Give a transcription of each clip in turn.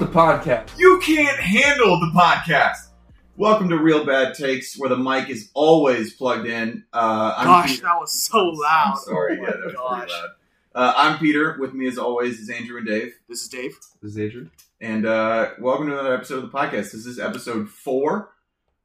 I want the podcast. You can't handle the podcast. Welcome to Real Bad Takes, where the mic is always plugged in. Uh, I'm Gosh, Peter. that was so loud. I'm sorry, Oh yeah, my that was gosh. pretty loud. Uh, I'm Peter. With me, as always, is Andrew and Dave. This is Dave. This is Andrew. And uh, welcome to another episode of the podcast. This is episode four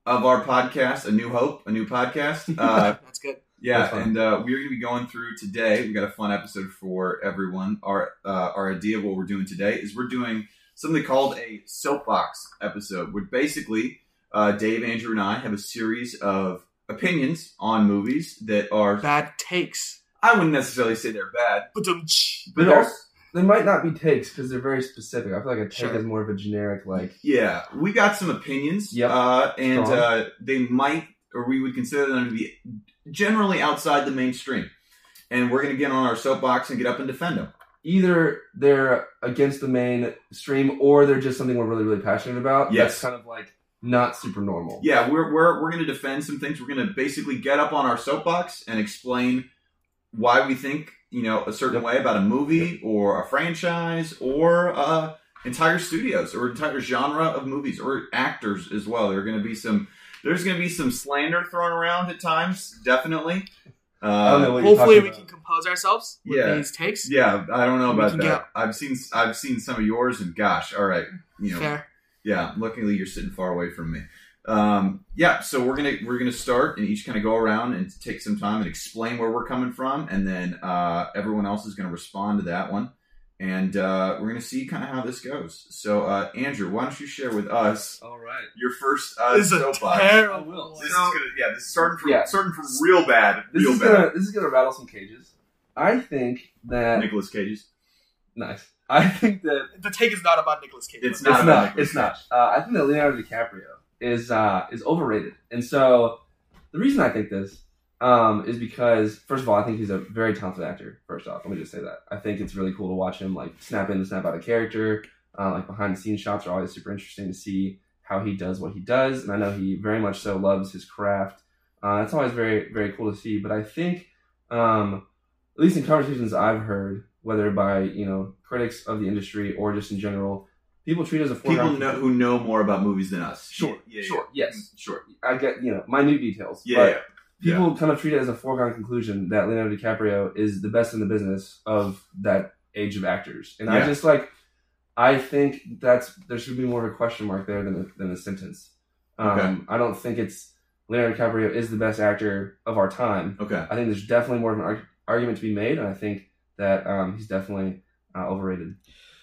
of our podcast, A New Hope, a new podcast. Uh, That's good. Yeah, That's and uh, we're going to be going through today. We got a fun episode for everyone. Our uh, our idea of what we're doing today is we're doing something called a soapbox episode, where basically uh, Dave, Andrew, and I have a series of opinions on movies that are. Bad takes. I wouldn't necessarily say they're bad, But but They they're They might not be takes because they're very specific. I feel like a take Sure. is more of a generic, like yeah, we got some opinions. Yep. uh, and uh, they might, or we would consider them to be generally outside the mainstream. And we're going to get on our soapbox and get up and defend them. Either they're against the mainstream or they're just something we're really, really passionate about. Yes. That's kind of like not super normal. Yeah, we're we're we're going to defend some things. We're going to basically get up on our soapbox and explain why we think you know a certain way about a movie or a franchise or uh, entire studios or entire genre of movies or actors as well. There are going to be some. There's going to be some slander thrown around at times, definitely. I don't know Uh, hopefully talking we about. can compose ourselves with Yeah. these takes. yeah, I don't know about that. get- I've seen I've seen some of yours, and gosh, all right, you know, Fair. Yeah, luckily you're sitting far away from me. Um, yeah, so we're gonna we're gonna start and each kind of go around and take some time and explain where we're coming from, and then uh, everyone else is gonna respond to that one, and uh, we're gonna see kind of how this goes. So, uh, Andrew, why don't you share with us All right. your first uh, This is a soapbox? terrible. I will. one. This is gonna yeah, this is starting from Yeah. starting from real bad, This real is bad. gonna this is gonna rattle some cages. I think that Nicholas Cage's. nice. I think that The take is not about Nicolas Cage. It's it's not not. Nicolas it's not. Uh, I think that Leonardo DiCaprio is uh, is overrated, and so the reason I think this um, is because first of all, I think he's a very talented actor. First off, let me just say that I think it's really cool to watch him like snap in and snap out of character. Uh, like behind the scenes shots are always super interesting to see how he does what he does, and I know he very much so loves his craft. Uh, that's always very very cool to see. But I think, um, at least in conversations I've heard, whether by you know critics of the industry or just in general, people treat it as a People know who know more about movies than us. Sure, yeah, sure, yeah. yes. sure. I get you know minute details. Yeah, but yeah. Yeah. people kind of treat it as a foregone conclusion that Leonardo DiCaprio is the best in the business of that age of actors, and I just like I think that's there should be more of a question mark there than a, than a sentence. Um, Okay. I don't think it's Leonardo DiCaprio is the best actor of our time. Okay. I think there's definitely more of an arg- argument to be made, and I think that um, he's definitely uh, overrated.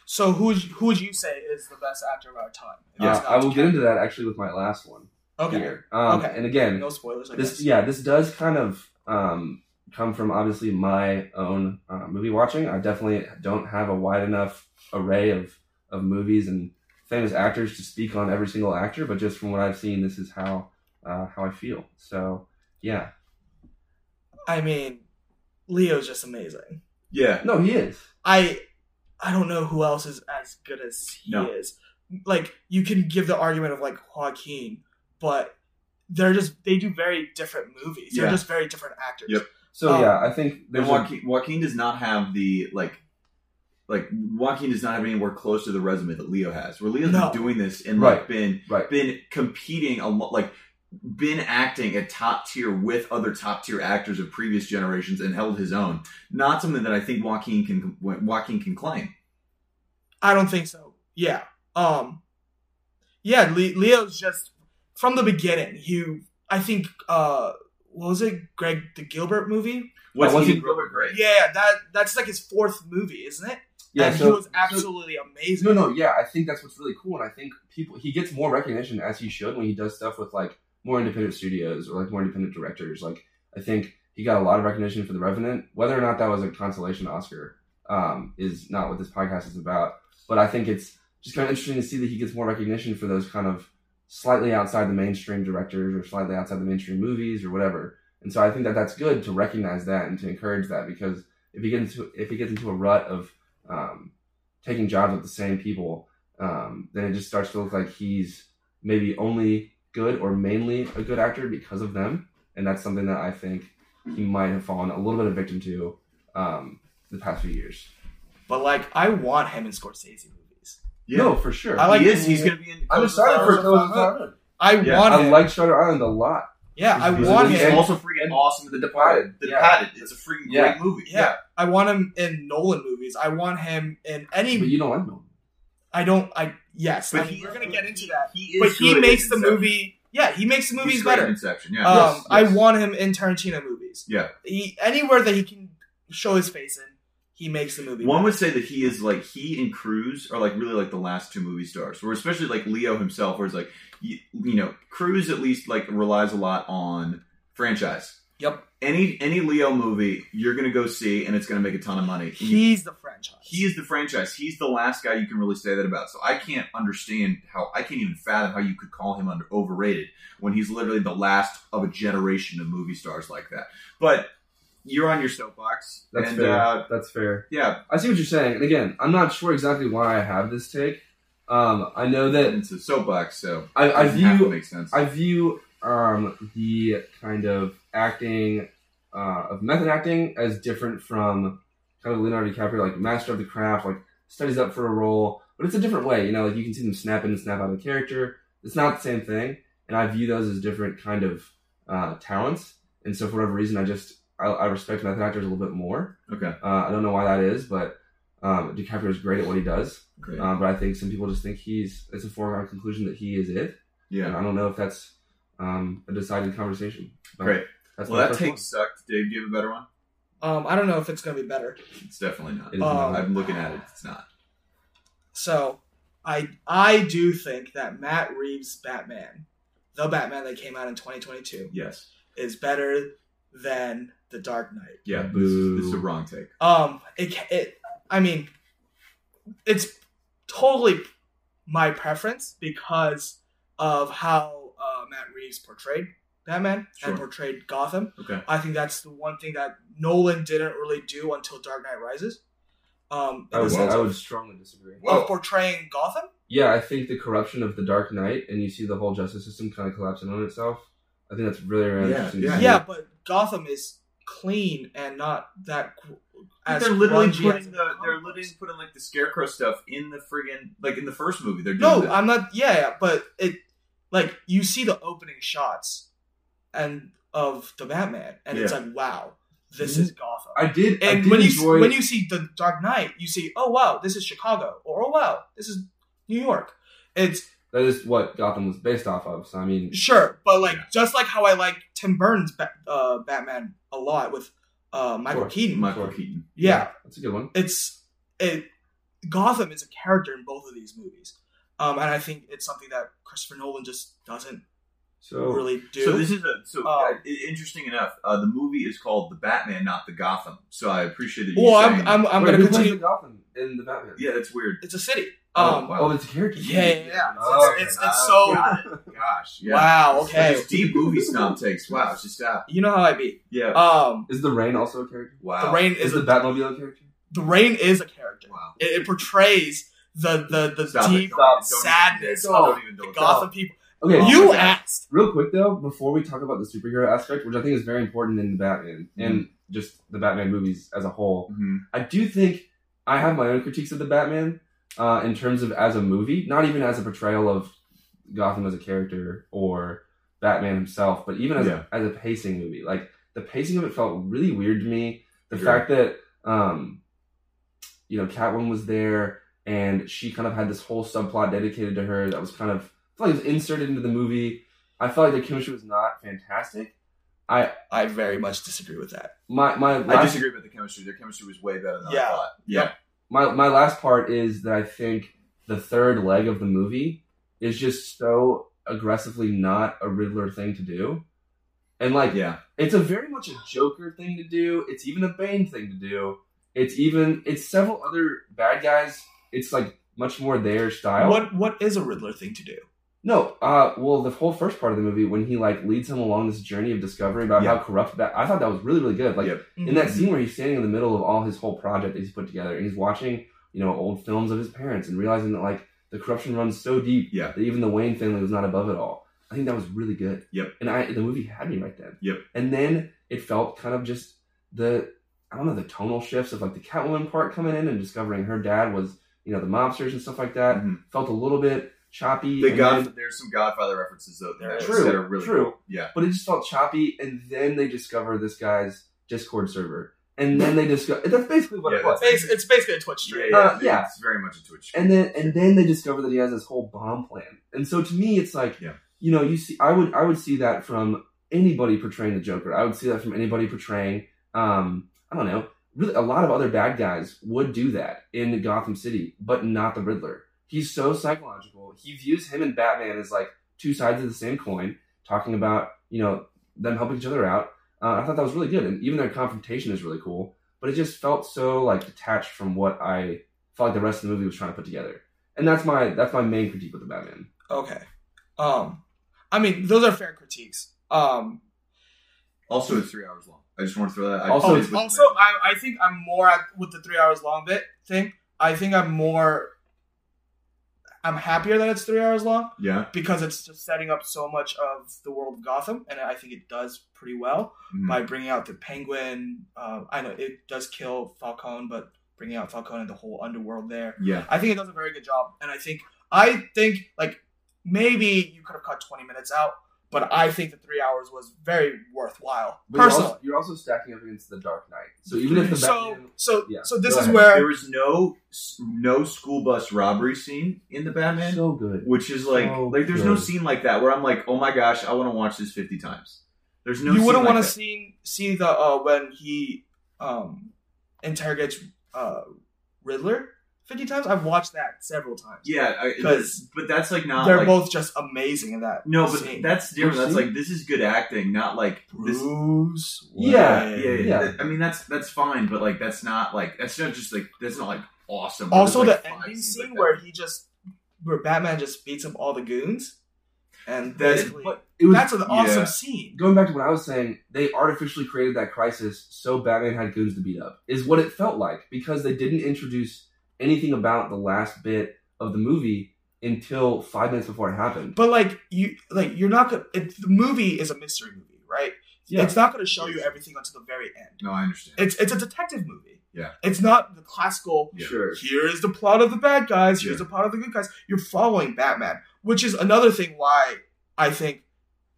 So who would you, who would you say is the best actor of our time? If Uh, I will get into that actually with my last one Okay. here. Um, Okay. And again, No spoilers. I this guess. yeah this does kind of um, come from obviously my own uh, movie watching i definitely don't have a wide enough array of of movies and famous actors to speak on every single actor but just from what i've seen this is how uh, how i feel so yeah I mean, Leo's just amazing. Yeah. no he is I I don't know who else is as good as he No. is. Like you can give the argument of like Joaquin, but they're just they do very different movies. They're just very different actors. Yep. so Um, yeah i think And there's a, Joaquin, Joaquin does not have the like, like Joaquin does not have anywhere close to the resume that Leo has. Where Leo's No. been doing this and like been right been competing a lot, like been acting at top tier with other top tier actors of previous generations and held his own. Not something that I think Joaquin can Joaquin can claim. I don't think so. Yeah. Um. Yeah, Le- Leo's just from the beginning. He, I think, uh, what was it? Greg the Gilbert movie? What's was he he- great? Yeah, that that's like his fourth movie, isn't it? yeah and so, he was so- absolutely amazing. No, no, yeah, I think that's what's really cool, and I think people he gets more recognition as he should when he does stuff with like more independent studios or like more independent directors. Like I think he got a lot of recognition for The Revenant. Whether or not that was a consolation Oscar um, is not what this podcast is about, but I think it's just kind of interesting to see that he gets more recognition for those kind of slightly outside the mainstream directors or slightly outside the mainstream movies or whatever. And so I think that that's good to recognize that and to encourage that because if he gets into if he gets into a rut of um, taking jobs with the same people, um, then it just starts to look like he's maybe only good or mainly a good actor because of them, and that's something that I think he might have fallen a little bit of victim to um, the past few years. But like, I want him in Scorsese. Yeah. No, for sure. I like- he is. He's going to be in. I'm Ghost excited for Star Ghost Wars. I Yeah, want I him. like Shutter Island a lot. yeah, I want he's He's him. also freaking And- awesome in The the Departed. The Yeah. Departed. It's a freaking Yeah. great movie. Yeah. I want him in Nolan movies. I want him in any. But you don't like Nolan. I don't. I yes. But I mean, he- we're gonna get into that. He is But he makes the Inception. movie. Yeah, he makes the movies He's better. Inception. Yeah. Um, Yes, I want him in Tarantino movies. Yeah. He, anywhere that he can show his face in, he makes the movie. One better. would say that he is like he and Cruise are like really like the last two movie stars, or especially like Leo himself, where it's like you, you know Cruise at least like relies a lot on franchise. Yep. Any any Leo movie you're gonna go see, and it's gonna make a ton of money. And you- He's the franchise. he is the franchise. He's the last guy you can really say that about. So I can't understand how I can't even fathom how you could call him under overrated when he's literally the last of a generation of movie stars like that. But you're on your soapbox, That's and fair. uh, That's fair. yeah, I see what you're saying. And again, I'm not sure exactly why I have this take. Um, I know that it's a soapbox, so I, I doesn't have to view make sense. I view um, the kind of acting uh, of method acting as different from kind of Leonardo DiCaprio, like master of the craft, like studies up for a role, but it's a different way. You know, like you can see them snap in and snap out of the character. It's not the same thing, and I view those as different kind of uh, talents. And so, for whatever reason, I just I, I respect method actors a little bit more. okay, Uh, I don't know why that is, but um, DiCaprio is great at what he does. great. Uh, but I think some people just think he's it's a foregone conclusion that he is it. And yeah, I don't know if that's um, a decided conversation. But great. That's Well, that first take sucked. Dave, do you have a better one? Um, I don't know if it's gonna be better. It's definitely not. It is Um, I'm looking at it. It's not. So, I I do think that Matt Reeves' Batman, the Batman that came out in 2022, Yes. is better than The Dark Knight. Yeah. This, Boo. this is a wrong take. Um, it, ca- it I mean, it's totally my preference because of how uh, Matt Reeves portrayed Batman Sure. and portrayed Gotham. Okay. I think that's the one thing that Nolan didn't really do until Dark Knight Rises. Um, I the would, sense I of- would strongly disagree. of portraying Gotham. Yeah, I think the corruption of the Dark Knight, and you see the whole justice system kind of collapsing on itself. I think that's really, really Yeah, interesting. yeah. Yeah, but Gotham is clean and not that. As they're literally putting the it they're literally putting like the scarecrow stuff in the friggin' like in the first movie. They're doing No, that. I'm not. Yeah, yeah, but it like you see the opening shots and of the Batman, and it's like, wow, this is Gotham. I did. I and did when you when you see the Dark Knight, you see, oh wow, this is Chicago, or oh wow, this is New York. It's that is what Gotham was based off of. So I mean, sure, but like Yeah. just like how I like Tim Burton's uh, Batman a lot with uh, Michael Sure. Keaton. Michael Keaton. yeah, that's a good one. it's it Gotham is a character in both of these movies. Um, and I think it's something that Christopher Nolan just doesn't So really do. So this is a so Um, uh, interesting enough. Uh, the movie is called The Batman, not The Gotham. So I appreciate that you well, saying. I'm I'm, I'm going to continue. the Gotham in the Batman? yeah, that's weird. It's a city. Oh, Um, wow. Oh, it's a character. Yeah, yeah, yeah. Oh, It's, it's, okay. it's Oh, so. got it. Gosh, yeah. Wow. Okay. These deep movie snob takes. Wow, it's just out. You know how I be. Yeah. Um, Is the rain also a character? wow. the rain Is is the a, Batmobile a character? the rain is a character. Wow. It, it portrays the the the Stop deep Don't- don't even- sadness don't of the. Gotham people. Okay, Oh you asked. real quick though, before we talk about the superhero aspect, which I think is very important in the Batman and just the Batman movies as a whole, Mhm. I do think I have my own critiques of the Batman uh, in terms of as a movie, not even as a portrayal of Gotham as a character or Batman himself, but even as Yeah. a, as a pacing movie. Like the pacing of it felt really weird to me. The Sure. fact that um, you know Catwoman was there and she kind of had this whole subplot dedicated to her that was kind of I feel like it was inserted into the movie. I felt like the chemistry was not fantastic. I I very much disagree with that. my my I disagree with the chemistry. Their chemistry was way better than Yeah. I thought. Yeah. My my last part is that I think the third leg of the movie is just so aggressively not a Riddler thing to do. And like Yeah. it's a very much a Joker thing to do. It's even a Bane thing to do. It's even it's several other bad guys. It's like much more their style. What what is a Riddler thing to do? No, uh, well, the whole first part of the movie when he like leads him along this journey of discovery about Yeah. how corrupt that I thought that was really really good. Like Yep. in that scene where he's standing in the middle of all his whole project that he's put together, and he's watching you know old films of his parents and realizing that like the corruption runs so deep Yeah. that even the Wayne family was not above it all. I think that was really good. Yep. And I the movie had me right then. Yep. And then it felt kind of just the I don't know the tonal shifts of like the Catwoman part coming in and discovering her dad was you know the mobsters and stuff like that. Mhm. Felt a little bit choppy. The and God, then- there's some Godfather references though there True, that are really true. cool. Yeah, but it just felt choppy. And then they discover this guy's Discord server, and then they discover that's basically what Yeah, it was. It's, it's basically a Twitch stream. yeah, Uh, yeah. It's very much a Twitch. and then and then they discover that he has this whole bomb plan. And so to me, it's like, Yeah. you know, you see, I would I would see that from anybody portraying the Joker. I would see that from anybody portraying, um, I don't know, really a lot of other bad guys would do that in Gotham City, but not the Riddler. He's so psychological. He views him and Batman as like two sides of the same coin, talking about you know them helping each other out. Uh, I thought that was really good, and even their confrontation is really cool. But it just felt so like detached from what I felt like the rest of the movie was trying to put together, and that's my that's my main critique with the Batman. Okay. Um, I mean, those are fair critiques. Um, Also, it's three hours long. I just want to throw that. I Also, oh, it's- with- also, I, I think I'm more at with the three hours long bit thing. I think I'm more. I'm happier that it's three hours long yeah. because it's just setting up so much of the world of Gotham, and I think it does pretty well Mhm. by bringing out the Penguin. Uh, I know it does kill Falcone, but bringing out Falcone and the whole underworld there. Yeah. I think it does a very good job, and I think I think like maybe you could have cut twenty minutes out, but I think the three hours was very worthwhile But you're personally. also, you're also stacking up against the Dark Knight, so even if the So Batman, so Yeah, so this go is ahead. where There was no no school bus robbery scene in the Batman, so good. which is like So like there's no scene like that where I'm like, oh my gosh, I want to watch this 50 times. There's no. you wouldn't like want to see see the uh, when he um interrogates uh Riddler fifty times. I've watched that several times. Yeah, because but that's like not. They're like, both just amazing in that. No, but scene. that's different. Which That's like this is good acting, not like this. Bruce. Yeah, Yeah, Wayne. yeah, Yeah. I mean that's that's fine, but like that's not like that's not just like that's not like awesome. Also, like, the five ending scene like where he just where Batman just beats up all the goons, and That- basically But it was that's an awesome yeah. scene. going back to what I was saying. They artificially created that crisis so Batman had goons to beat up. Is what it felt like because they didn't introduce anything about the last bit of the movie until five minutes before it happened. But like you, like you're not gonna. It, the movie is a mystery movie, right? Yeah. It's not going to show you everything until the very end. No, I understand. It's it's a detective movie. Yeah. It's not the classical. Yeah. Sure. Here is the plot of the bad guys. Here's Yeah. the plot of the good guys. You're following Batman, which is another thing why I think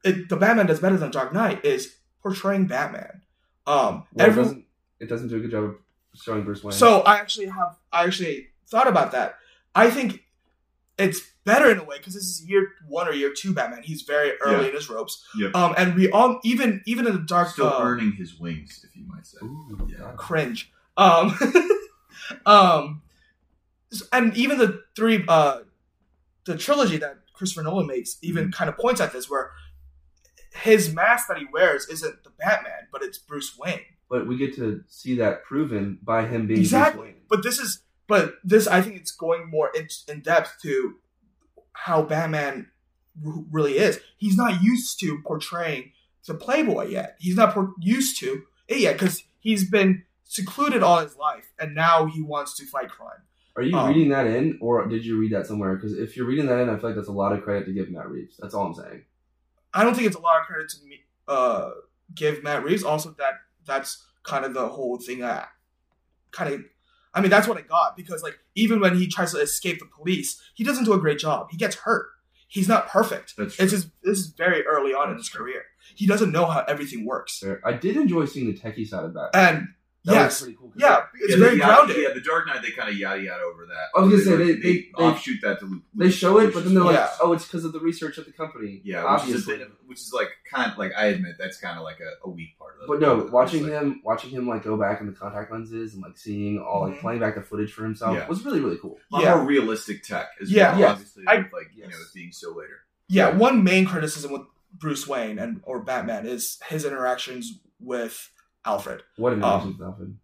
it, the Batman does better than Dark Knight is portraying Batman. Um, Well, it doesn't it doesn't do a good job of showing Bruce Wayne. so I actually have I actually thought about that. I think it's better in a way because this is year one or year two Batman. He's very early Yeah. in his ropes. Yep. Um, and we all even even in the dark Still uh, earning his wings, if you might say. Ooh, Yeah. Cringe. Um, um, and even the three, uh, the trilogy that Christopher Nolan makes even kind of points at this, where his mask that he wears isn't the Batman, but it's Bruce Wayne. But we get to see that proven by him being Exactly. But this is, but this I think it's going more in, in depth to how Batman r- really is. He's not used to portraying the playboy yet. He's not por- used to it yet because he's been secluded all his life, and now he wants to fight crime. Are you Um, reading that in, or did you read that somewhere? Because if you're reading that in, I feel like that's a lot of credit to give Matt Reeves. That's all I'm saying. I don't think it's a lot of credit to me, uh, give Matt Reeves. Also, that that's kind of the whole thing. That kind of, I mean, that's what I got because like even when he tries to escape the police, he doesn't do a great job. He gets hurt. He's not perfect. That's true. It's his, this is very early on in his career. He doesn't know how everything works. I did enjoy seeing the techie side of that. And That yes, pretty cool. 'cause yeah, it's yeah, very grounded. Yeah, the Dark Knight they kind of yada yada over that. I was gonna say, like, they- they- they- offshoot that to Luke. They show it, but then they're like, Yeah. "Oh, it's because of the research of the company." yeah, which is, a obviously. bit of, which is like kind of like I admit that's kind of like a, a weak part of it. But no, It's watching like- him, watching him like go back in the contact lenses and like seeing all like Mhm. playing back the footage for himself Yeah. was really really cool. a lot Yeah. more realistic tech as Yeah. well. Yes. Obviously, I- with, like you know, being so later. yeah, Yeah. one main criticism with Bruce Wayne and or Batman is his interactions with Alfred. What an Um, image, Alfred.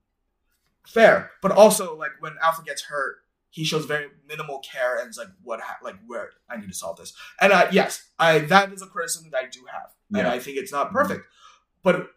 fair, but also like when Alfred gets hurt, he shows very minimal care and is like, "What? Ha- like where I need to solve this." And uh, yes, I that is a criticism that I do have, and I think it's not perfect. But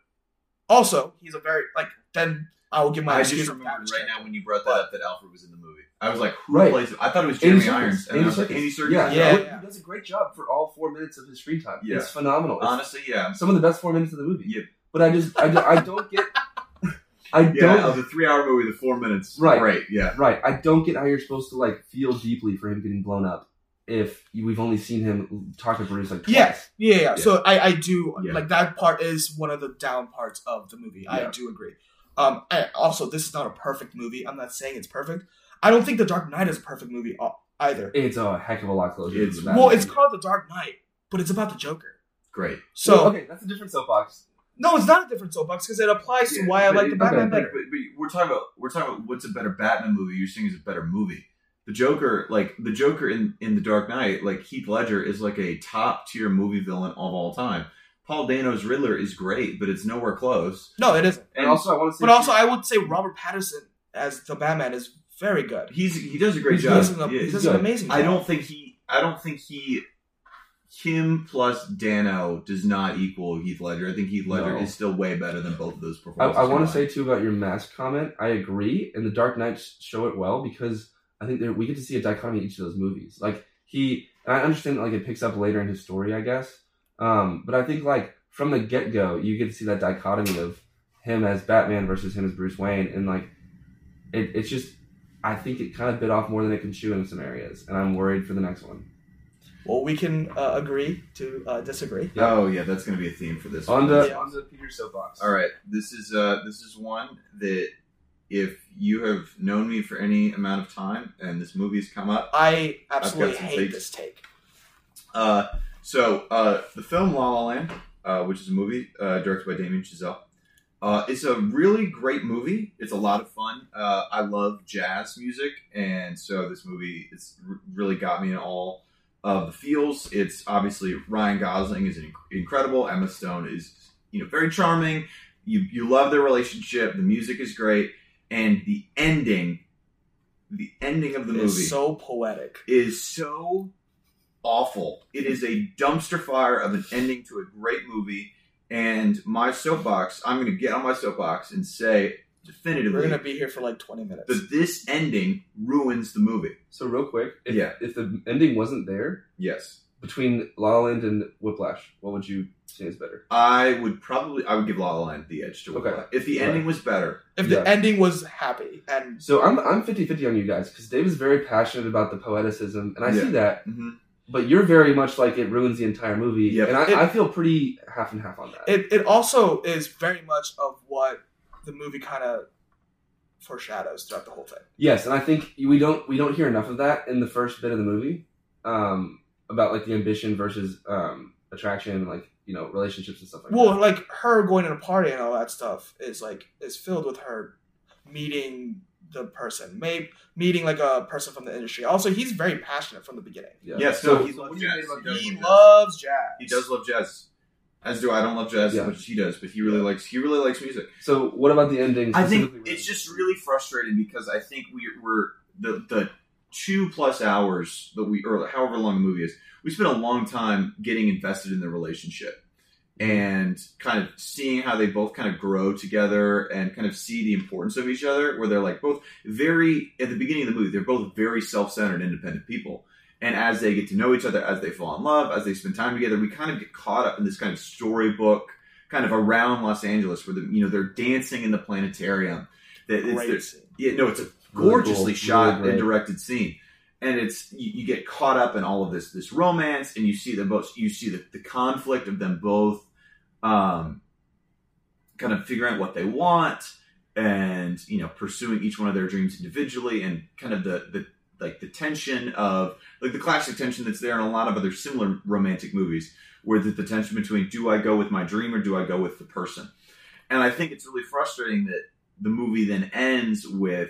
also, he's a very like. Then I will give my I excuse just of remembered that. right now when you brought that But- up that Alfred was in the movie. I was like, who Right. plays it? I thought it was Andy Jeremy Serkis. Irons. And Andy I was like, Andy Serkis. Yeah, Yeah, He does a great job for all four minutes of his screen time. Yeah. It's phenomenal. It's Honestly, yeah. some of the best four minutes of the movie. Yeah. But I just, I, do- I don't get. I Yeah, don't of the three-hour movie, the four minutes, Right. Great, yeah. right. I don't get how you're supposed to like feel deeply for him getting blown up if we've only seen him talk to Bruce like twice. Yeah. Yeah, yeah. Yeah. So I, I do Yeah. like that part is one of the down parts of the movie. I do agree. Um, and also this is not a perfect movie. I'm not saying it's perfect. I don't think The Dark Knight is a perfect movie uh, either. It's a heck of a lot closer. It's- to Well, movie. it's called The Dark Knight, but it's about the Joker. Great. So Well, okay, that's a different soapbox. No, it's not a different soapbox because it applies to Yeah, why I like the Batman okay, better. But, but we're talking about we're talking about what's a better Batman movie. You're saying is a better movie. The Joker, like the Joker in in the Dark Knight, like Heath Ledger is like a top tier movie villain of all time. Paul Dano's Riddler is great, but it's nowhere close. No, it isn't. And also, I want to say, But also, I would say Robert Pattinson as the Batman is very good. he's he does a great He job. does an, Yeah, he he's does an amazing job. I don't think he. I don't think he. Him plus Dano does not equal Heath Ledger. I think Heath Ledger No. is still way better than both of those I, performances. I want to say too about your mask comment. I agree, and the Dark Knights show it well because I think there, we get to see a dichotomy in each of those movies. Like he, I understand like it picks up later in his story, I guess. Um, but I think like from the get go, you get to see that dichotomy of him as Batman versus him as Bruce Wayne, and like it, it's just. I think it kind of bit off more than it can chew in some areas, and I'm worried for the next one. Well, we can uh, agree to uh, disagree. Oh yeah, that's going to be a theme for this. On one. the Yeah. on the Peter soapbox. All right, this is uh this is one that if you have known me for any amount of time and this movie's come up, I absolutely some hate takes. this take. uh, so uh, the film La La Land, uh, which is a movie uh, directed by Damien Chazelle, uh, it's a really great movie. It's a lot of fun. Uh, I love jazz music, and so this movie it's r- really got me in all of the feels. It's obviously Ryan Gosling is incredible. Emma Stone is you know very charming. You you love their relationship. The music is great, and the ending, the ending of the movie It's so poetic. is so awful. It is a dumpster fire of an ending to a great movie. And my soapbox, I'm going to get on my soapbox and say definitively We're gonna be here for like 20 minutes. But this ending ruins the movie. So real quick, if, Yeah. if the ending wasn't there Yes. between La La Land and Whiplash, what would you say is better? I would probably I would give La La Land the edge to Okay. Whiplash. If the Right. ending was better, if the yeah. ending was happy and So I'm I'm 50-50 on you guys because Dave is very passionate about the poeticism, and I Yeah. see that. mhm, But you're very much like it ruins the entire movie, Yep. and I, It- I feel pretty half and half on that. it, it also is very much of what the movie kind of foreshadows throughout the whole thing. yes, and I think we don't we don't hear enough of that in the first bit of the movie um, about like the ambition versus um, attraction, like you know relationships and stuff like Well, that. Well, like her going to a party and all that stuff is like is filled with her meeting the person, maybe meeting like a person from the industry. Also, he's very passionate from the beginning. Yeah. Yeah, So, no, he loves what do you jazz. He He loves jazz. he does love jazz. As do I. I don't love jazz Yeah. as much as he does, but he really likes he really likes music. So what about the ending? I think specifically? it's just really frustrating because I think we're, we're the the two plus hours that we or however long the movie is, we spent a long time getting invested in their relationship mm-hmm. and kind of seeing how they both kind of grow together and kind of see the importance of each other. Where they're like both very at the beginning of the movie, they're both very self centered, independent people. And as they get to know each other, as they fall in love, as they spend time together, we kind of get caught up in this kind of storybook kind of around Los Angeles, where the, you know they're dancing in the planetarium. That it's Great their- scene. yeah, no, it's a Really gorgeously cool. shot Really and directed scene, and it's you, you get caught up in all of this this romance, and you see them both. You see the, the conflict of them both, um, kind of figuring out what they want, and you know pursuing each one of their dreams individually, and kind of the the like the tension of like the classic tension that's there in a lot of other similar romantic movies, where the, the tension between do I go with my dream or do I go with the person, and I think it's really frustrating that the movie then ends with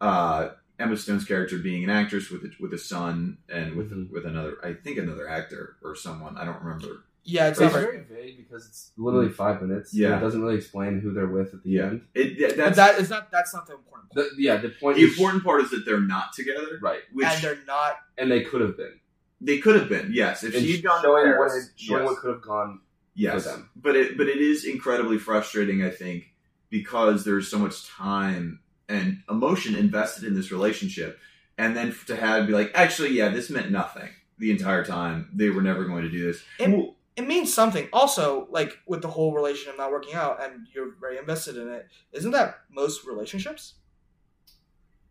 uh, Emma Stone's character being an actress with a, with a son and with Mhm. with another I think another actor or someone I don't remember. Yeah, it's It's not very. very vague because it's literally mm. five minutes. and Yeah. it doesn't really explain who they're with at the Yeah. end. It that- that's that is not. That's not the important part. The, yeah, the point the is important part is that they're not together, right, which and they're not. and they could have been. they could have been. Yes, if And she'd gone to showing Paris, what, had- showing yes. what could have gone yes. them. But it but it is incredibly frustrating, I think, because there's so much time and emotion invested in this relationship, and then to have be like, actually, yeah, this meant nothing the entire time. They were never going to do this. And- Well, it means something. Also, like with the whole relationship not working out, and you're very invested in it. Isn't that most relationships?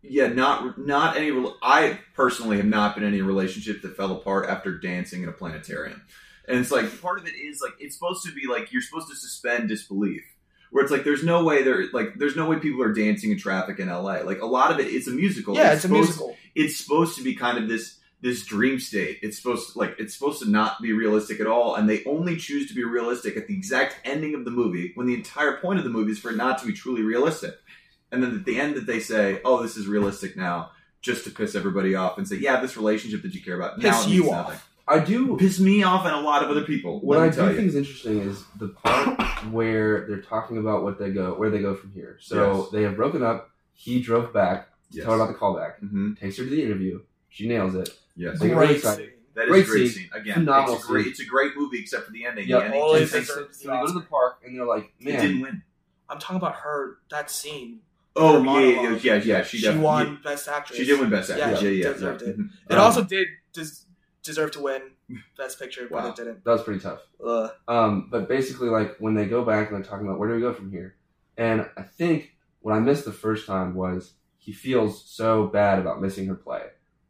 Yeah, not not any. I personally have not been in any relationship that fell apart after dancing in a planetarium, and it's like part of it is like it's supposed to be like you're supposed to suspend disbelief, where it's like there's no way there like there's no way people are dancing in traffic in L.A. Like a lot of it, it's a musical. yeah, it's a supposed- musical. It's supposed to be kind of this this dream state. It's supposed to, like it's supposed to not be realistic at all, and they only choose to be realistic at the exact ending of the movie when the entire point of the movie is for it not to be truly realistic. And then at the end that they say, "Oh, this is realistic now," just to piss everybody off and say, "Yeah, this relationship that you care about now Piss it you off. nothing." I do. Piss me off and a lot of other people. What I do you. think is interesting is the part where they're talking about what they go, where they go from here. So Yes. they have broken up. He drove back to Yes. tell her about the callback. hmm Takes her to the interview. She nails it. Yes, They get really Great excited. scene. that is Great a great scene. scene. Again, Phenomenal it's a great, scene. it's a great movie except for the ending. Yep. The ending Always just So, takes- so they go to the park and they're like, it didn't win. I'm talking about her. That scene. Oh Her yeah, yeah, yeah, yeah. She, She, definitely won Best Actress. She did win Best Actress. Yeah, Yeah, yeah, deserved yeah. it. Mhm. It Um, also did des- deserve to win Best Picture, but Wow. it didn't. that was pretty tough." Ugh. Um, but basically, like when they go back and they're talking about where do we go from here, and I think what I missed the first time was he feels so bad about missing her play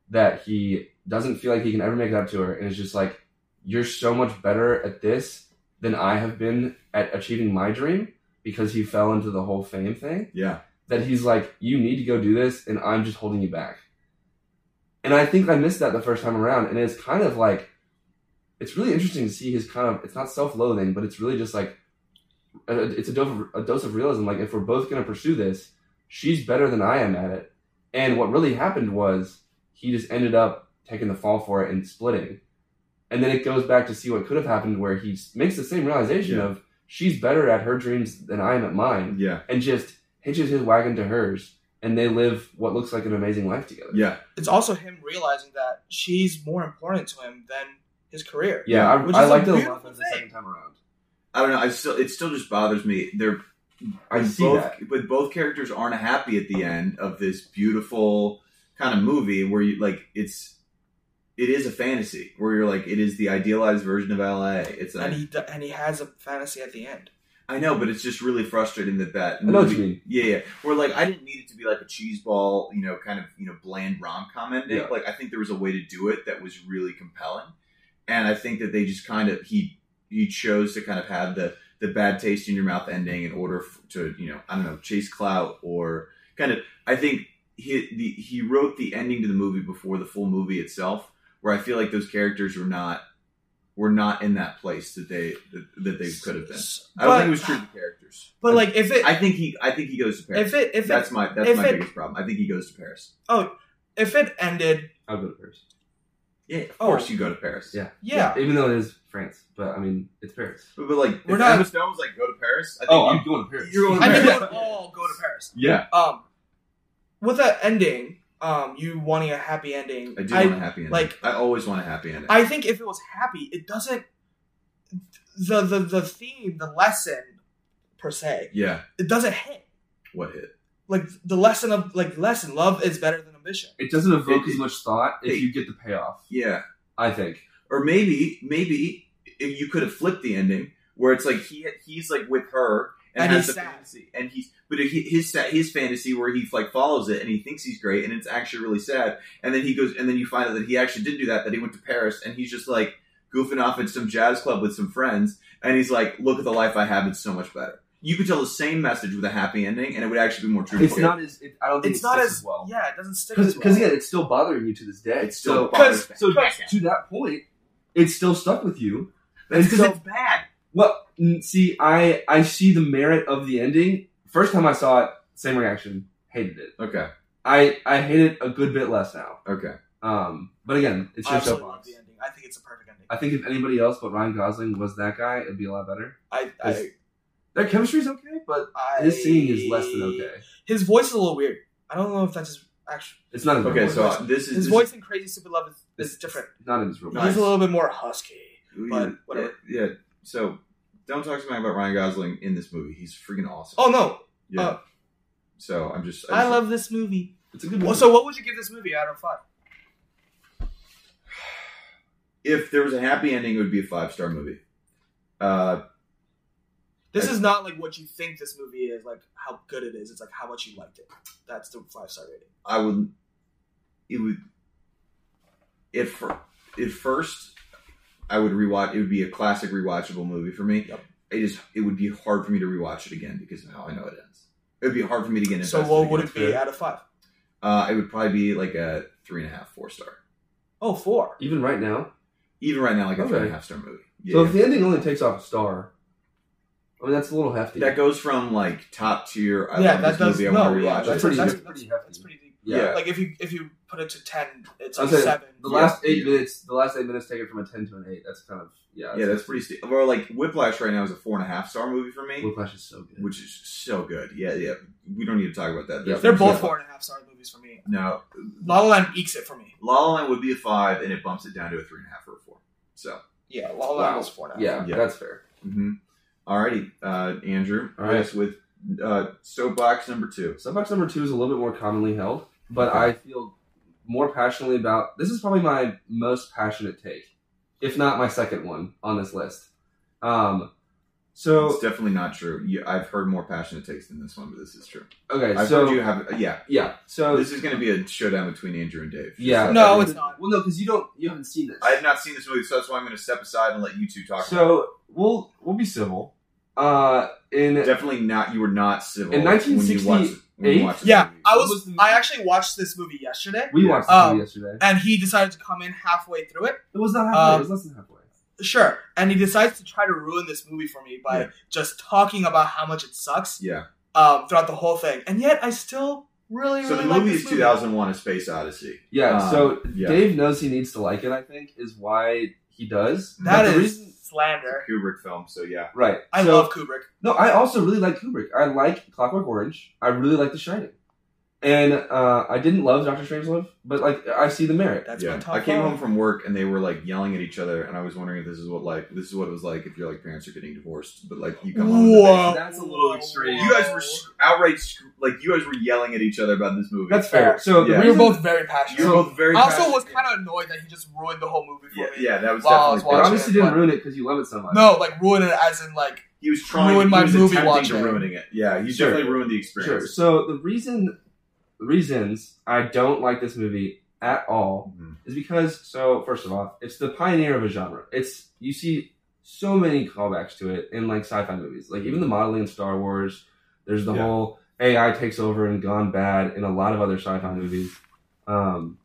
that he doesn't feel like he can ever make it up to her, and it's just like you're so much better at this than I have been at achieving my dream because he fell into the whole fame thing. Yeah, That he's like, you need to go do this, and I'm just holding you back. And I think I missed that the first time around, and it's kind of like, it's really interesting to see his kind of. It's not self-loathing, but it's really just like, it's a dose of, a dose of realism. Like if we're both going to pursue this, she's better than I am at it. And what really happened was he just ended up taking the fall for it and splitting. And then it goes back to see what could have happened, where he makes the same realization Yeah. of she's better at her dreams than I am at mine yeah, and just hitches his wagon to hers, and they live what looks like an amazing life together. yeah. It's also him realizing that she's more important to him than his career. yeah. I, Which I is a liked it a lot the second time around. I don't know. I still, it still just bothers me. They're I when see both, that. but both characters aren't happy at the end of this beautiful kind of movie where you like it's it is a fantasy where you're like it is the idealized version of LA. It's And he and he has a fantasy at the end. I know, but it's just really frustrating that that I know what movie- you mean. Yeah, yeah. Where like I didn't need it to be like a cheese ball, you know, kind of you know bland rom com ending. Yeah. Like I think there was a way to do it that was really compelling, and I think that they just kind of he he chose to kind of have the the bad taste in your mouth ending in order to you know I don't know chase clout or kind of I think he the he wrote the ending to the movie before the full movie itself, where I feel like those characters were not were not in that place that they that, that they could have been. I don't But- think it was true to characters. But like if it I think he I think he goes to Paris. if it if that's it my that's if my it- biggest problem. I think he goes to Paris. Oh, if it ended I'll go to Paris. Yeah, of Oh. course you go to Paris. Yeah. yeah, Even though it is France, but I mean it's Paris. but, but like We're if not- Emma Stone was like go to Paris. I think Oh, you- I'm going to Paris. You're going to Paris. I think we would all go to Paris. yeah, Um, with that ending, um, you wanting a happy ending, I do I, want a happy ending. like- I always want a happy ending. I think if it was happy, it doesn't. The the the theme, the lesson, per se, yeah, it doesn't hit. what hit? Like the lesson of like lesson, love is better than ambition. It doesn't evoke It- as much thought if it- you get the payoff. Yeah, I think. or maybe maybe if you could have flipped the ending where it's like he he's like with her and, And has he's the sad. fantasy and he's but he, his his fantasy where he like follows it and he thinks he's great and it's actually really sad and then he goes and then you find out that he actually did do that that he went to Paris and he's just like goofing off at some jazz club with some friends and he's like look at the life I have it's so much better. You could tell the same message with a happy ending and it would actually be more true. to It's not as. It, I don't think It's it not sticks as well. yeah, it doesn't stick as Because well. again, it's still bothering you to this day. It's still so, bothers so to that point, it's still stuck with you. That's because so- it's bad. Well, see, I I see the merit of the ending. First time I saw it, same reaction. Hated it. Okay, I I hate it a good bit less now. okay. Um, but again, it's I just absolutely love the ending. I think it's a perfect ending. I think if anybody else but Ryan Gosling was that guy, it'd be a lot better. I I, Their chemistry's okay, but I his singing is less than okay. His voice is a little weird. I don't know if that's his actual. It's not his Okay, real so voice. uh, this is His this voice in Crazy Stupid Love is, is different. not in his real Nice. voice. He's a little bit more husky. but Yeah, whatever. Yeah. So don't talk to me about Ryan Gosling in this movie. He's freaking awesome. Oh no, yeah. uh, so I'm just. I just- love this movie. It's a good movie. So what would you give this movie out of five? If there was a happy ending, it would be a five star movie. Uh, This is not like what you think this movie is, like how good it is. It's like how much you liked it. That's the five star rating. I would. It would. If at first, I would rewatch. It would be a classic rewatchable movie for me. Yep. It is. It would be hard for me to rewatch it again because of how I know it ends. It would be hard for me to get So invested. what would it be out of five? Uh, it would probably be like a three and a half, four star. Oh, four. Even right now. Even right now, like a three and Okay. a half star movie. So Yeah. if the ending only takes off a star, I mean that's a little hefty. that goes from like top tier. I yeah, love that this does. movie. I no, want to yeah, that's, it. That's pretty- that's, that's that's, pretty that's, hefty. pretty deep. Yeah. Like if you if you put it to ten, it's I like saying, seven. The last eight Yeah. minutes, the last eight minutes take it from a ten to an eight. That's kind of yeah. Yeah, that's pretty. St- well, like Whiplash right now is a four and a half star movie for me, Whiplash is so good. which is so good. Yeah, yeah. We don't need to talk about that. Yeah, They're both Yeah. four and a half star movies for me. No, La La Land ekes it for me. La La Land would be a five, and it bumps it down to a three and a half or a four. So, Yeah, La La Land Wow. was four and a half. yeah, Yeah. that's fair. mm-hmm. alrighty, uh, Andrew. All right. Yes, with uh, soapbox number two. Soapbox number two is a little bit more commonly held, but I feel more passionately about. This is probably my most passionate take, if not my second one on this list. Um, so it's definitely not true. You, I've heard more passionate takes than this one, but this is true. okay, I've so heard you have. yeah, yeah, so this is going to be a showdown between Andrew and Dave. yeah, So- No, it's not. Well, no, because you don't, you haven't seen this. I have not seen this movie, so that's why I'm going to step aside and let you two talk. about So we'll we'll be civil. Uh, in definitely not. You were not civil In when you watched. When you 1968? watched Yeah, movie. I was. was I actually watched this movie yesterday, we Yeah. watched this Um, movie yesterday. and he decided to come in halfway through it. It was not halfway. um, it was less than halfway. Sure, and he decides to try to ruin this movie for me by Yeah. just talking about how much it sucks Yeah. um, throughout the whole thing, and yet I still really, So really the like movie this is 2001: A Space Odyssey. Yeah. um, so yeah. Dave knows he needs to like it. I think is why he does. That But the is reason- slander. Kubrick film. So yeah. right. I So- love Kubrick. No, I also really like Kubrick. I like Clockwork Orange. I really like The Shining. And uh, I didn't love Doctor Strangelove, but like I see the merit. That's yeah. my top I came five. home from work and they were like yelling at each other, and I was wondering if this is what like this is what it was like if your like parents are getting divorced, but like you come home. to Whoa. That's a little extreme. You guys were sc- outright sc- like you guys were yelling at each other about this movie. That's fair. So the Yeah. We were reason, both very passionate. you were both very. I also passionate. was kind of annoyed that he just ruined the whole movie for Yeah, me. yeah, that was While I was definitely. it watching obviously it, didn't ruin it because you love it so much. No, like ruin it as in like He was trying. Ruined he my was movie attempting watching. to ruining it. Yeah, he Sure. definitely ruined the Sure. experience. So the reason, the reasons I don't like this movie at all Mhm. is because so first of all, it's the pioneer of a genre. It's you see so many callbacks to it in like sci-fi movies, like even the modeling in Star Wars. There's the Yeah. whole AI takes over and gone bad in a lot of other sci-fi movies, um,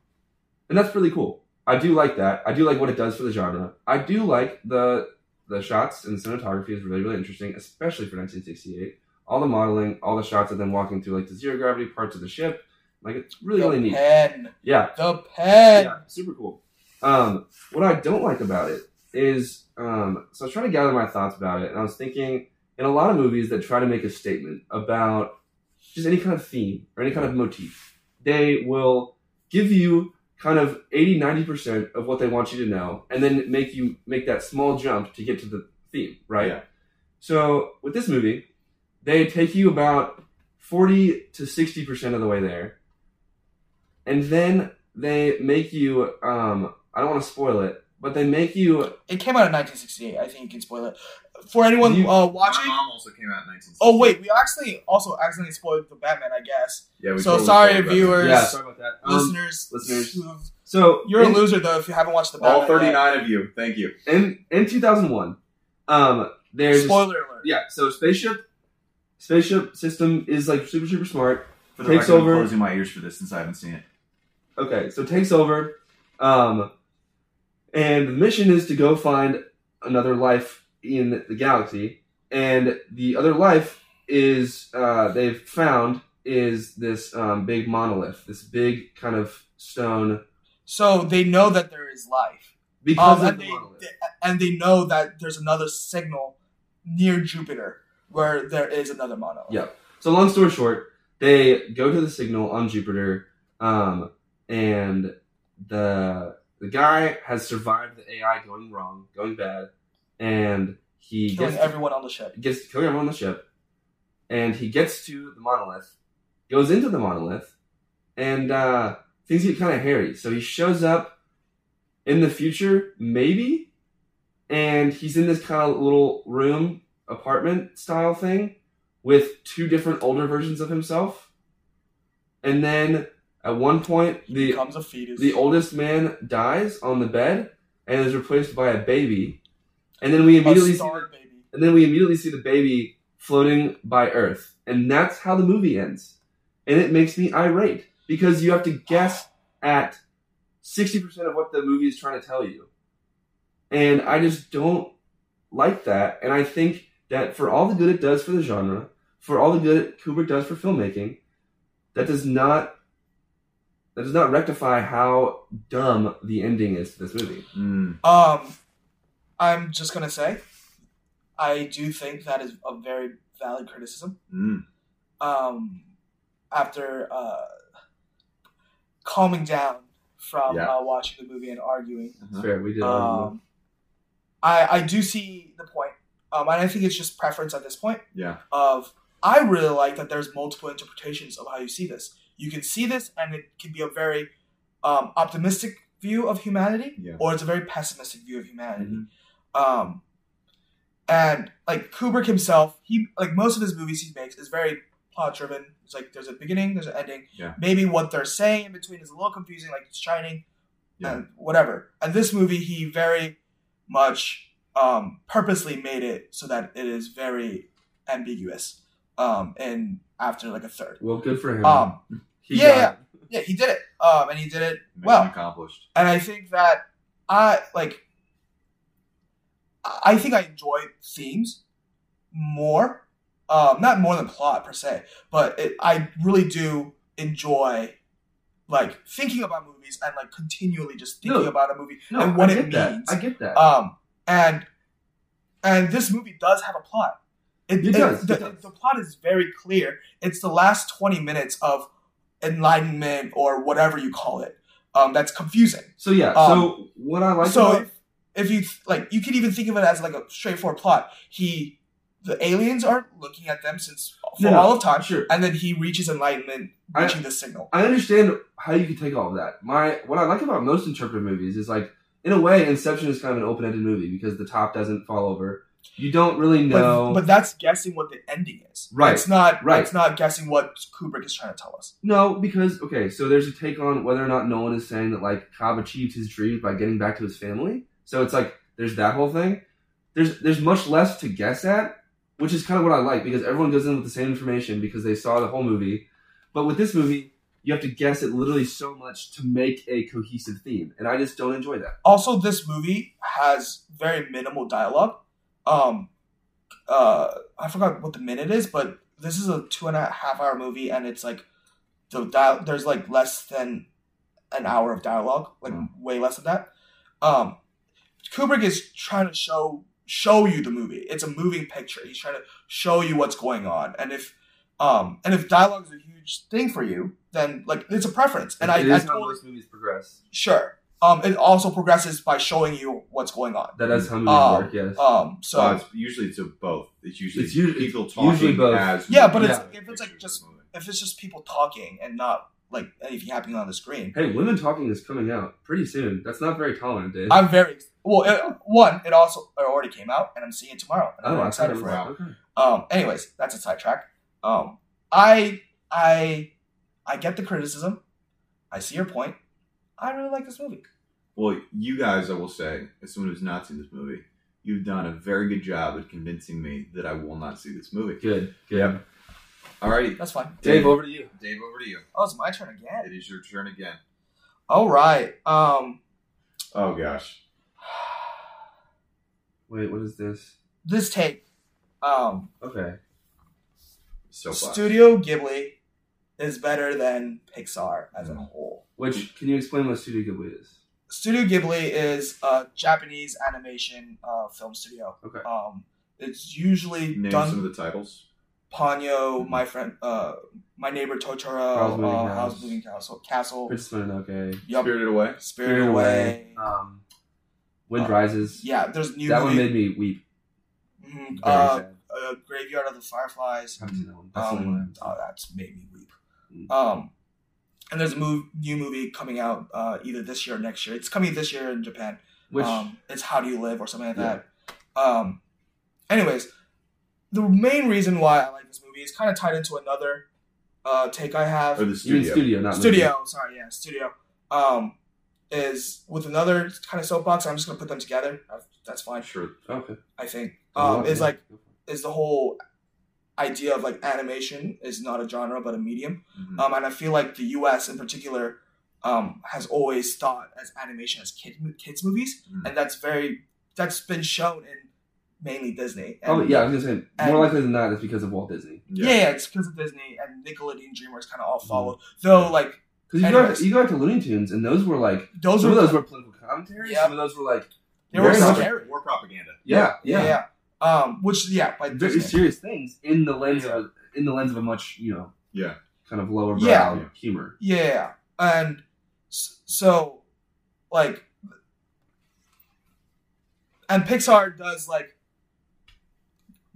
and that's really cool. I do like that. I do like what it does for the genre. I do like the the shots and the cinematography is really really interesting, especially for 1968. All the modeling, all the shots of them walking through like the zero gravity parts of the ship, like it's really the really neat. pen. Yeah, The pen. yeah, super cool. Um, what I don't like about it is, um, so I was trying to gather my thoughts about it, and I was thinking in a lot of movies that try to make a statement about just any kind of theme or any kind of motif, they will give you kind of 80 90% of what they want you to know and then make you make that small jump to get to the theme right Yeah. so with this movie they take you about 40 to 60% of the way there and then they make you um i don't want to spoil it but they make you It came out in 1968. I think you can spoil it for anyone You- uh, My watching. mom also came out in 1960. Oh wait, we actually also accidentally spoiled the Batman. I guess yeah. We so totally sorry, spoiled that. viewers. yeah sorry about that Um, listeners, listeners. so You're in, a loser though if you haven't watched the Batman. All yet. 39 of you. Thank you. in in 2001 um there's Spoiler alert. yeah so spaceship spaceship system is like super super smart For the Takes record, I'm over- closing my ears for this since I haven't seen it. Okay, so takes over, um, and the mission is to go find another life in the galaxy, and the other life is uh, they've found is this um, big monolith, this big kind of stone So they know that there is life, because um, of and the they monolith. and they know that there's another signal near Jupiter where there is another monolith. Yeah. So long story short, they go to the signal on Jupiter, um, and the the guy has survived the AI going wrong, going bad, and he killing gets to everyone on the ship. gets killing everyone on the ship, and he gets to the monolith, goes into the monolith, and uh, things get kind of hairy. So he shows up in the future, maybe, and he's in this kind of little room apartment style thing with two different older versions of himself. And then at one point, the becomes a fetus. the oldest man dies on the bed and is replaced by a baby. And then we immediately see baby. and then we immediately see the baby floating by Earth. And that's how the movie ends. And it makes me irate because you have to guess at 60% of what the movie is trying to tell you. And I just don't like that. And I think that for all the good it does for the genre, for all the good Kubrick does for filmmaking, that does not that does not rectify how dumb the ending is to this movie. Mm. Um, I'm just gonna say, I do think that is a very valid criticism. Mm. Um, after uh, calming down from Yeah. uh, watching the movie and arguing, It's Uh-huh. fair. We did. argue. um, I I do see the point. Um, and I think it's just preference at this point. Yeah. Of I really like that there's multiple interpretations of how you see this. You can see this, and it can be a very um, optimistic view of humanity, Yeah. or it's a very pessimistic view of humanity. Mhm. Um, and like Kubrick himself, he like most of his movies he makes is very plot driven. It's like there's a beginning, there's an ending. Yeah. Maybe what they're saying in between is a little confusing, like it's Shining, Yeah. and whatever. And this movie, he very much um, purposely made it so that it is very ambiguous. Um, and after like a third, well, good for him. um, He yeah, yeah. yeah, he did it. Um, and he did it Mission well. accomplished. and I think that I like. I think I enjoy themes more, um, not more than plot per se, but it, I really do enjoy like thinking about movies and like continually just thinking No. about a movie No, and what it get that. means. I get that. Um, and and this movie does have a plot. It, It does, The, it does. the plot is very clear. It's the last twenty minutes of enlightenment or whatever you call it. Um, that's confusing. so yeah. um, so what I like so about if, if you like, you can even think of it as like a straightforward plot. He, the aliens are looking at them since for No, all of time, sure. and then he reaches enlightenment, I- reaching the signal. I understand how you can take all of that. My what I like about most interpretive movies is like in a way, Inception is kind of an open ended movie because the top doesn't fall over. You don't really know. But, but that's guessing what the ending is. Right, It's not. right. It's not guessing what Kubrick is trying to tell us. no, because okay, so there's a take on whether or not Nolan is saying that like Cobb achieved his dreams by getting back to his family. So it's like there's that whole thing. There's there's much less to guess at, which is kind of what I like because everyone goes in with the same information because they saw the whole movie. But with this movie, you have to guess it literally so much to make a cohesive theme, and I just don't enjoy that. Also, this movie has very minimal dialogue. Um, uh, I forgot what the minute is, but this is a two and a half hour movie, and it's like the dial. There's like less than an hour of dialogue, like Mm. way less than that. Um, Kubrick is trying to show show you the movie. It's a moving picture. He's trying to show you what's going on, and if um, and if dialogue is a huge thing for you, then like it's a preference, and I, it I is how totally most movies progress. sure. Um, it also progresses by showing you what's going on. That is how movies Um, work. Yes. Um, so So it's usually it's a both. It's usually It's usually- people talking usually both. as Yeah, but it's- if it's, like, just- if it's just people talking and not like anything happening on the screen, hey, women talking is coming out pretty soon. That's not very tolerant, Dave. I'm very well. It, one, it also it already came out, and I'm seeing it tomorrow, and I'm oh, I thought excited it for was. it. Okay. Um, anyways, that's a sidetrack. Um, I I I get the criticism. I see your point. I really like this movie. Well, you guys, I will say, as someone who's not seen this movie, you've done a very good job at convincing me that I will not see this movie. Good. Good. Yep. Alrighty, That's fine. Dave, over to you. Dave, over to you. Oh, it's my turn again. It is your turn again. All right. Um, Oh gosh. Wait, what is this? this tape. Um, Okay. So far. Studio Ghibli is better than Pixar as a whole. Which can you explain what Studio Ghibli is? Studio Ghibli is a Japanese animation uh, film studio. Okay. Um, it's usually Name done some of the titles. Ponyo, my friend, uh, my neighbor Totoro, Howl's Moving uh, House. Howl's Moving Castle, Castle, Princess Mononoke. yup, Spirited Away. Spirited Away. Um, Wind Uh, Rises. Yeah, there's new that one made me weep. mhm, Very uh, sad. uh, Graveyard of the Fireflies. I haven't seen that one. That's the one. Um, oh, that's made me weep. Mm. Um, and there's a move, new movie coming out uh, either this year or next year. It's coming this year in Japan. Which um, it's How Do You Live or something like Yeah. that. Um, anyways, the main reason why I like this movie is kind of tied into another uh, take I have. Or the you mean studio. studio, not studio, sorry, yeah, studio. Um, is with another kind of soapbox. I'm just gonna put them together. That's- That's fine. Sure. Okay. I think um, is Yeah. like is the whole idea of like animation is not a genre but a medium. Mhm. Um, and I feel like the U.S. in particular um, has always thought as animation as kid kids movies, Mm. and that's very that's been shown in mainly Disney. And, Oh yeah, I was gonna say and- more likely than not, it's because of Walt Disney. yeah, yeah, it's because of Disney and Nickelodeon, DreamWorks kind of all followed. Mm-hmm. Though like Because you go Anyways. you go back to Looney Tunes, and those were like those some were of those were political commentaries, Yeah. Some of those were like they were scary. War propaganda. yeah, Yeah, yeah, yeah. Um, which yeah, like very Disney. serious things in the lens Yeah. of a, in the lens of a much you know Yeah. kind of lower brow Yeah. Yeah. humor. Yeah, and so like, and Pixar does like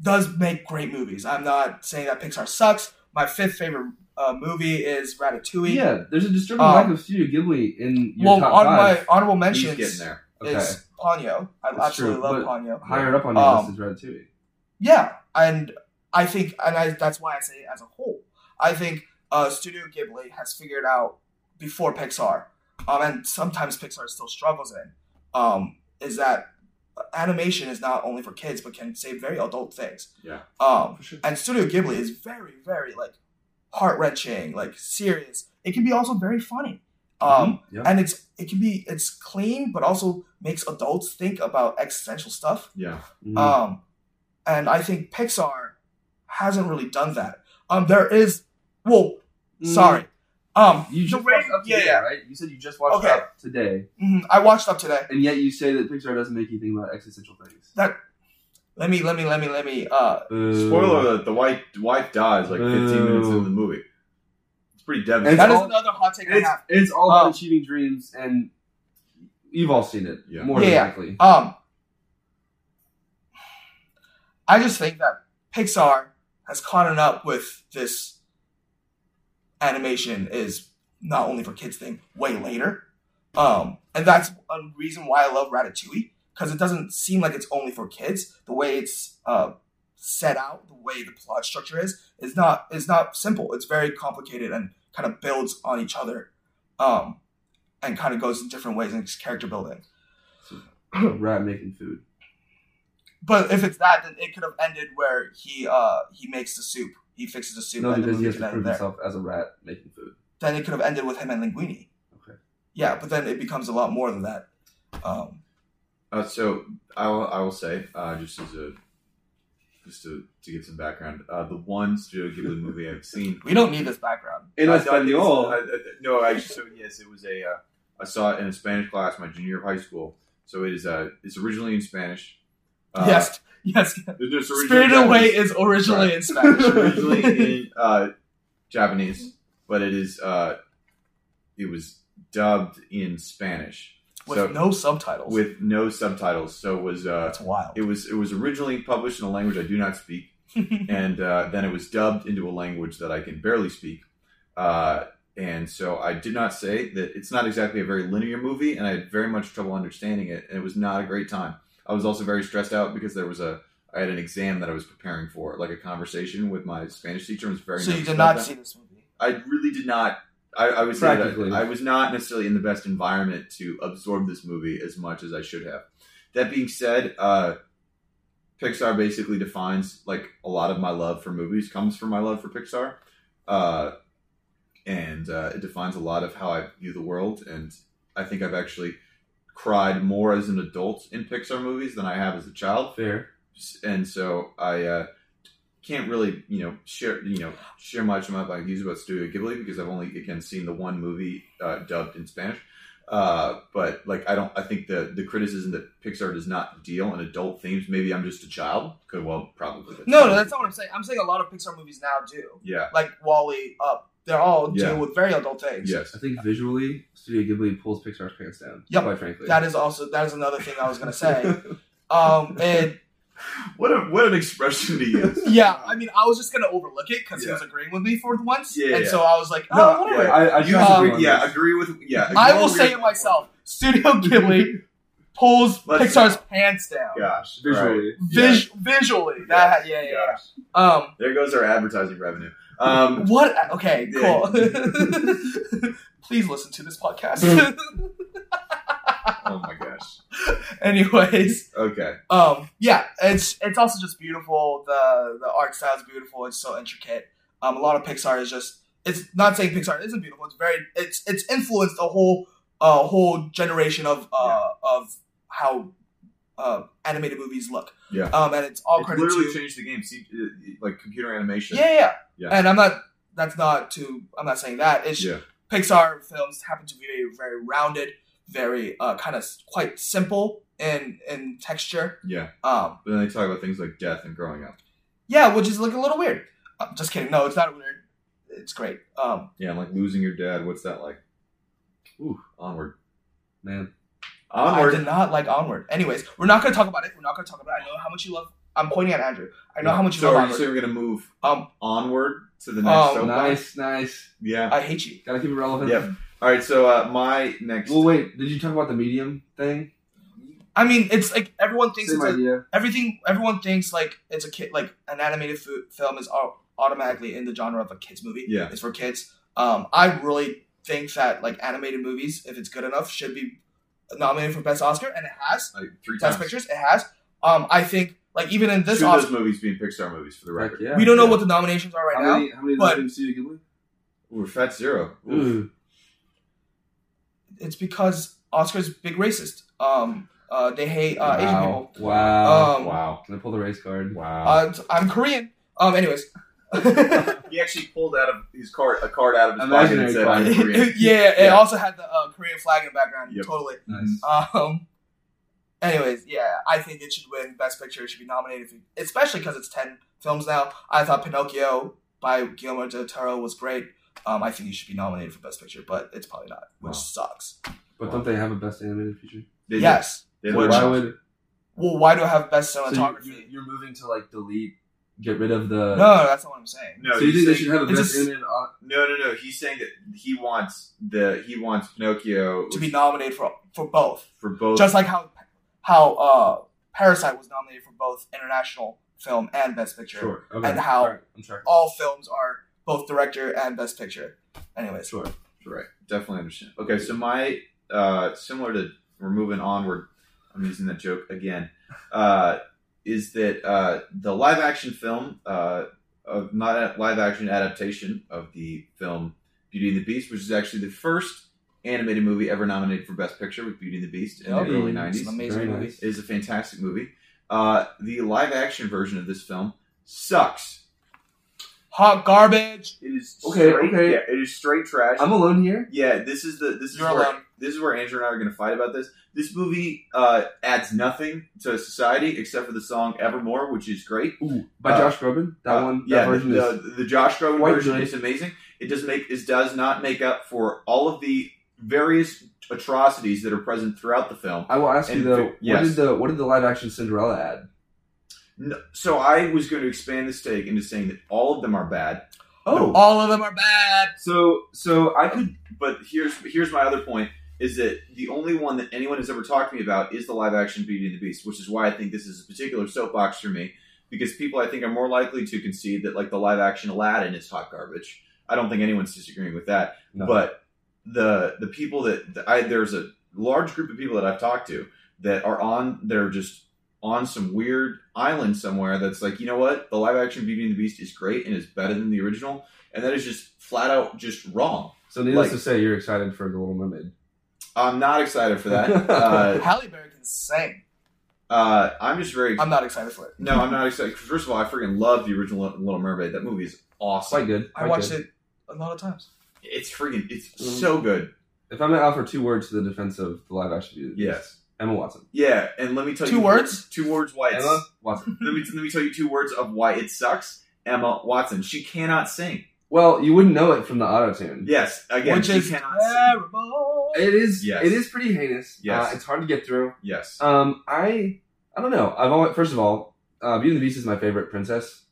does make great movies. I'm not saying that Pixar sucks. My fifth favorite uh, movie is Ratatouille. Yeah, there's a disturbing Um, lack of Studio Ghibli in your well, top on five. my honorable He's mentions getting there. okay, is Ponyo. I That's absolutely true, love but- Ponyo. higher up on your Um, list is Ratatouille. Yeah, and I think, and I, that's why I say it as a whole. I think uh, Studio Ghibli has figured out before Pixar, um, and sometimes Pixar still struggles in, um, is that animation is not only for kids but can say very adult things. Yeah. Um, For sure. and Studio Ghibli is very, very like heart wrenching, like serious. It can be also very funny. Um, Mhm, yeah. and it's it can be it's clean, but also makes adults think about existential stuff. Yeah. Mhm. Um, and I think Pixar hasn't really done that. Um, there is, well, Mm. sorry. Um, You the just way- watched up yeah, today, yeah. right? You said you just watched Okay. up today, Mhm, I watched up today. and yet you say that Pixar doesn't make you think about existential things. That let me let me let me let me. Uh, Spoiler alert: the wife wife dies like 15 minutes Boo. into the movie. It's pretty And devastating. that is all- another hot take I It's, have. it's all about Um, achieving dreams, and you've all seen it Yeah. more than Yeah. likely. Um, I just think that Pixar has caught up with this animation is not only for kids thing way later. Um, and that's a reason why I love Ratatouille because it doesn't seem like it's only for kids. The way it's uh, set out, the way the plot structure is, is not is not simple. It's very complicated and kind of builds on each other, um, and kind of goes in different ways in its character building. Rat making food. But if it's that, then it could have ended where he uh he makes the soup. He fixes the soup. No, and the because he movie has to prove there. himself as a rat making food. Then it could have ended with him and Linguini. Okay. Yeah, but then it becomes a lot more than that. Um, Uh, so I will, I will say, uh, just as a just to, to get some background, uh, the one Studio Ghibli movie I've seen. we don't need this background. In I- I- Espanol. I- I- no, I so yes, it was a. Uh, I saw it in a Spanish class my junior year of high school. So it is. Uh, it's originally in Spanish. Uh, yes, yes. it's originally Spirited Away Japanese. is originally Right. in Spanish. originally in uh, Japanese, but it is. Uh, it was dubbed in Spanish with so- no subtitles. with no subtitles. So it was. Uh, that's wild. it was. It was originally published in a language I do not speak. and uh, then it was dubbed into a language that I can barely speak. Uh, and so I did not say that it's not exactly a very linear movie, and I had very much trouble understanding it, and it was not a great time. I was also very stressed out because there was a I had an exam that I was preparing for, like a conversation with my Spanish teacher. I was very so you did not that. see this movie. I really did not. I, I would say that. I was not necessarily in the best environment to absorb this movie as much as I should have. That being said, uh, Pixar basically defines like a lot of my love for movies comes from my love for Pixar, uh, and uh, it defines a lot of how I view the world. And I think I've actually cried more as an adult in Pixar movies than I have as a child Fair. and so I uh, can't really, you know, share, you know, share much of my views about Studio Ghibli because I've only again seen the one movie uh, dubbed in Spanish. Uh, but like, I don't. I think the the criticism that Pixar does not deal in adult themes. Maybe I'm just a child. Could well probably. No, no, that's not what I'm saying. I'm saying a lot of Pixar movies now do. Yeah. Like WALL-E, Up. They're all Yeah. deal with very adult things. Yes. I think visually, Studio Ghibli pulls Pixar's pants down. Yep. Quite frankly. That is also that is another thing I was gonna say. Um, and What a what an expression to use. yeah, I mean, I was just gonna overlook it because he was agreeing with me for once, Yeah, and yeah. so I was like, oh, No, whatever. yeah. I, I You Um, agree, yeah, agree with yeah. I will say it myself. Studio Ghibli pulls Let's- Pixar's pants down. Gosh, Visually. Vis- Visually, that yeah, yeah, yeah. Um, There goes our advertising revenue. Um, what? Okay, Yeah. cool. Please listen to this podcast. oh my gosh. Anyways, Okay. um, yeah, it's it's also just beautiful. The the art style is beautiful. It's so intricate. Um, a lot of Pixar is just. It's not saying Pixar isn't beautiful. It's very. It's it's influenced a whole a whole generation of uh of how uh animated movies look. Yeah. Um, and it's all It credit literally to changed the game. See, uh, like computer animation. yeah, yeah, Yeah. And I'm not. That's not to. I'm not saying that. It's Yeah. Pixar films happen to be very, very rounded, very uh, kind of quite simple in in texture. Yeah. Um, But then they talk about things like death and growing up. yeah, which is like a little weird. Uh, just kidding. No, it's not weird. It's great. Um, Yeah, like losing your dad. What's that like? Ooh. Onward. Man. Onward. I did not like Onward. Anyways, we're not gonna talk about it. We're not gonna talk about it. I know how much you love. I'm pointing at Andrew. I know how much you so love are you Onward. saying we're gonna move Um, onward to the next Oh, soapbox? Nice, nice. Yeah. I hate you. Gotta keep it relevant. Yep. All right. So uh, my next. Well, wait. Did you talk about the medium thing? I mean, it's like everyone thinks Same it's a, everything. Everyone thinks like it's a kid. Like an animated fu- film is au- automatically in the genre of a kids movie. Yeah. it's for kids. Um, I really think that like animated movies, if it's good enough, should be nominated for best Oscar, and it has. Like three Best times. Pictures, it has. Um, I think like even in this Two of those movies being Pixar movies for the Heck record. yeah. we don't know yeah. what the nominations are right how now. Many, how many but- did Studio Ghibli? We're Fat Zero. Ooh. It's because Oscar's big racist. Um, uh, they hate uh, Asian wow. people. Wow. Um, Wow. Can I pull the race card? Wow. Uh, I'm Korean. Um, anyways. he actually pulled out of his card a card out of his pocket and said, "I'm Korean." yeah, it Yeah. also had the uh, Korean flag in the background. Yep. Totally. Nice. Um. Anyways, yeah, I think it should win Best Picture. It should be nominated, if especially because it's ten films now. I thought Pinocchio by Guillermo del Toro was great. Um, I think he should be nominated for Best Picture, but it's probably not, which Wow. sucks. But don't they have a best animated feature? They did. yes. They. Which- Why would Well, why do I have Best so Cinematography? you, you're moving to like delete, get rid of the? no, no, that's not what I'm saying. No, so you he's think they should have a best a s- animated? no, no, no. He's saying that he wants the he wants Pinocchio To be nominated for for both, for both. just like how how uh, Parasite was nominated for both international film and Best Picture. Sure. Okay. And how- Alright, I'm tracking. All films are both director and Best Picture. Anyways, Sure. right, definitely understand. Okay, so my uh, similar to we're moving onward. I'm using that joke again. Uh, is that uh, the live action film uh, of not a live action adaptation of the film Beauty and the Beast, which is actually the first animated movie ever nominated for Best Picture with Beauty and the Beast in Yep. the early '90s. it's amazing movie. nice. It is a fantastic movie. Uh, the live action version of this film sucks. Hot garbage. It is Okay, straight, okay. Yeah, it is straight trash. I'm alone here. yeah, this is the this is You're where alone. this is where Andrew and I are going to fight about this. This movie uh, adds nothing to society except for the song "Evermore," which is great. Ooh, by Uh, Josh Groban. That Uh, one. yeah, version the, is. the, the Josh Groban quite version good. is amazing. It does make it does not make up for all of the various atrocities that are present throughout the film. I will ask you though. fi- yes. What did the What did the live action Cinderella add? No, so I was going to expand this take into saying that all of them are bad. Oh, All of them are bad. So so I could, but here's here's my other point is that the only one that anyone has ever talked to me about is the live action Beauty and the Beast, which is why I think this is a particular soapbox for me because people I think are more likely to concede that like the live action Aladdin is hot garbage. I don't think anyone's disagreeing with that, no. but the the people that that I there's a large group of people that I've talked to that are on they're just on some weird island somewhere that's like you know what the live action Beauty and the Beast is great and is better than the original and that is just flat out just wrong. so needless like- to say, you're excited for the Little Mermaid. I'm not excited for that. uh, Halle Berry can sing. uh, I'm just very I'm not excited for it. no, I'm not excited. First of all, I freaking love the original Little Mermaid. That movie is awesome. Quite good. I watched good. it a lot of times. It's freaking it's Mm. so good. If I'm gonna offer two words to the defense of the live action Beauty and the Beast, Yes. Emma Watson. Yeah, and let me tell Two you words? Two words why it's Emma Watson. let me let me tell you two words of why it sucks. Emma Watson. She cannot sing. Well, you wouldn't know it from the auto tune. Yes, again, Which she is cannot sing. terrible. It is. Yes. It is pretty heinous. Yes. Uh, it's hard to get through. Yes. Um, I I don't know. I've always first of all, uh, Beauty and the Beast is my favorite princess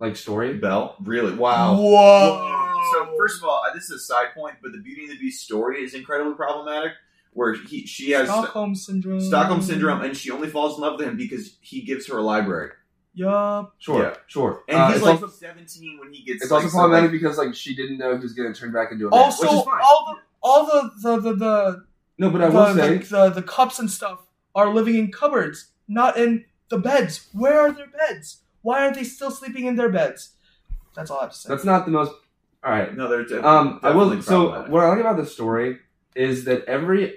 like story. Belle, really? Wow. Whoa. So first of all, uh, this is a side point, but the Beauty and the Beast story is incredibly problematic. Where he she has Stockholm syndrome. Stockholm syndrome, and she only falls in love with him because he gives her a library. Yup. Sure, Yeah. sure. And Uh, he's it's like also, 17 when he gets. it's like, also so, problematic like- because like she didn't know he was going to turn back into a man, Also, which is fine. all the all the the the the, no, but I the, will the, say the the cups and stuff are living in cupboards, not in the beds. Where are their beds? Why aren't they still sleeping in their beds? That's all I have to say. that's not the most. All right. No, they're de- Um, I will. definitely So problematic. what I like about this story is that every,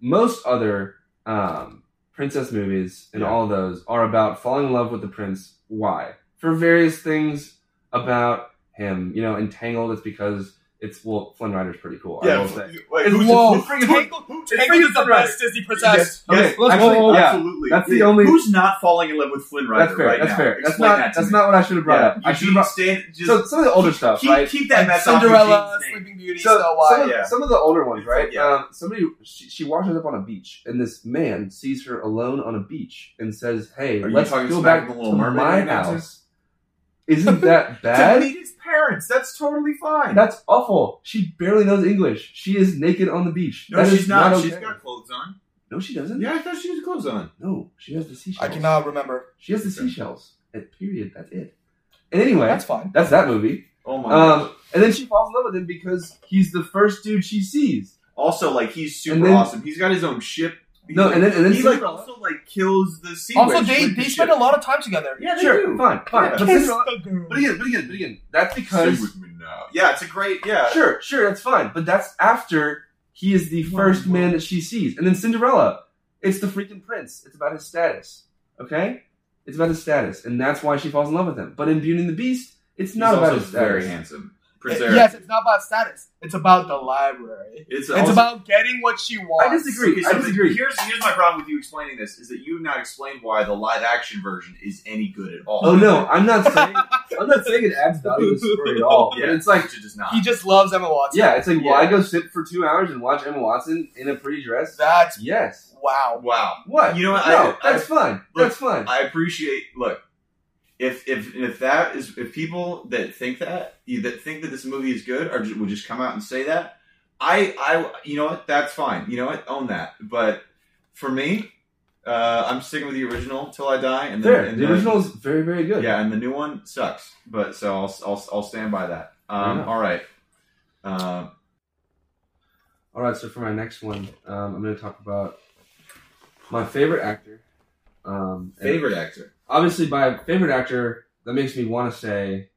most other um, princess movies and Yeah. all those are about falling in love with the prince. Why? For various things about him. You know, entangled. It's because it's well, Flynn Rider's pretty cool. I will say. wait, It's- who's- Whoa, who's freaking- Tangled, who- Tangled is the best Disney princess. Yes, Okay, yes, let's- actually, whoa, yeah. absolutely. That's the only- Who's not falling in love with Flynn Rider That's fair. right that's now? fair. That's Explain not. that to that's me. not what I should have brought Yeah, up. I should have brought. stand, just So some of the older keep, stuff, keep, right? Keep that Like mess off Cinderella, your jeans, Nate. Sleeping Beauty, So, Snow some, Yeah. some of the older ones, right? Yeah. Um, somebody she, she washes up on a beach, and this man sees her alone on a beach and says, "Hey, you let's talking go back of to the Little Mermaid my right now, too? house." Isn't that bad? To meet his parents. That's totally fine. That's awful. She barely knows English. She is naked on the beach. no, That is she's not. okay. She's got clothes on. No, she doesn't. Yeah, I thought she had clothes on. No, she has the seashells. I cannot remember. She has the Okay. seashells. And period. That's it. And anyway, That's fine. that's that movie. Oh my Um, gosh. and then she falls in love with him because he's the first dude she sees. Also, like he's super And then- awesome. He's got his own ship. He's No, and then and then he like Cinderella- also like kills the sea Also, witch they with the they ship. spend a lot of time together. Yeah, they sure, do. fine, fine. Yeah. But, Cinderella- the girl. but again, but again, but again, that's Sing because with me now. Yeah, it's a great. Yeah, sure, sure, that's fine. But that's after he is the first man that she sees, and then Cinderella, it's the freaking prince. It's about his status. Okay, it's about his status, and that's why she falls in love with him. But in Beauty and the Beast, it's He's not about also his status. very handsome. Prince It- yes, it's not about status. It's about the library. It's, It's also- about getting what she wants. I disagree. So I disagree. Here's here's my problem with you explaining this is that you have not explained why the live action version is any good at all. Oh no, I'm not saying I'm not saying it adds value to the story at all. But Yeah, it's like it does not. He just loves Emma Watson. yeah, it's like will Yeah. I go sit for two hours and watch Emma Watson in a pretty dress? That's Yes. wow. wow. What? You know what? No, I- that's fine. look, that's fine. I appreciate. Look, if if if that is if people that think that that think that this movie is good or ju- would just come out and say that, I I you know what? That's fine. You know what? Own that. But for me, uh, I'm sticking with the original till I die. And There, and the original is very, very good. yeah, and the new one sucks. But so I'll I'll, I'll stand by that. Um, Yeah. all right. Um, All right, so for my next one, um, I'm going to talk about my favorite actor. Um, favorite actor. obviously, by favorite actor, that makes me want to say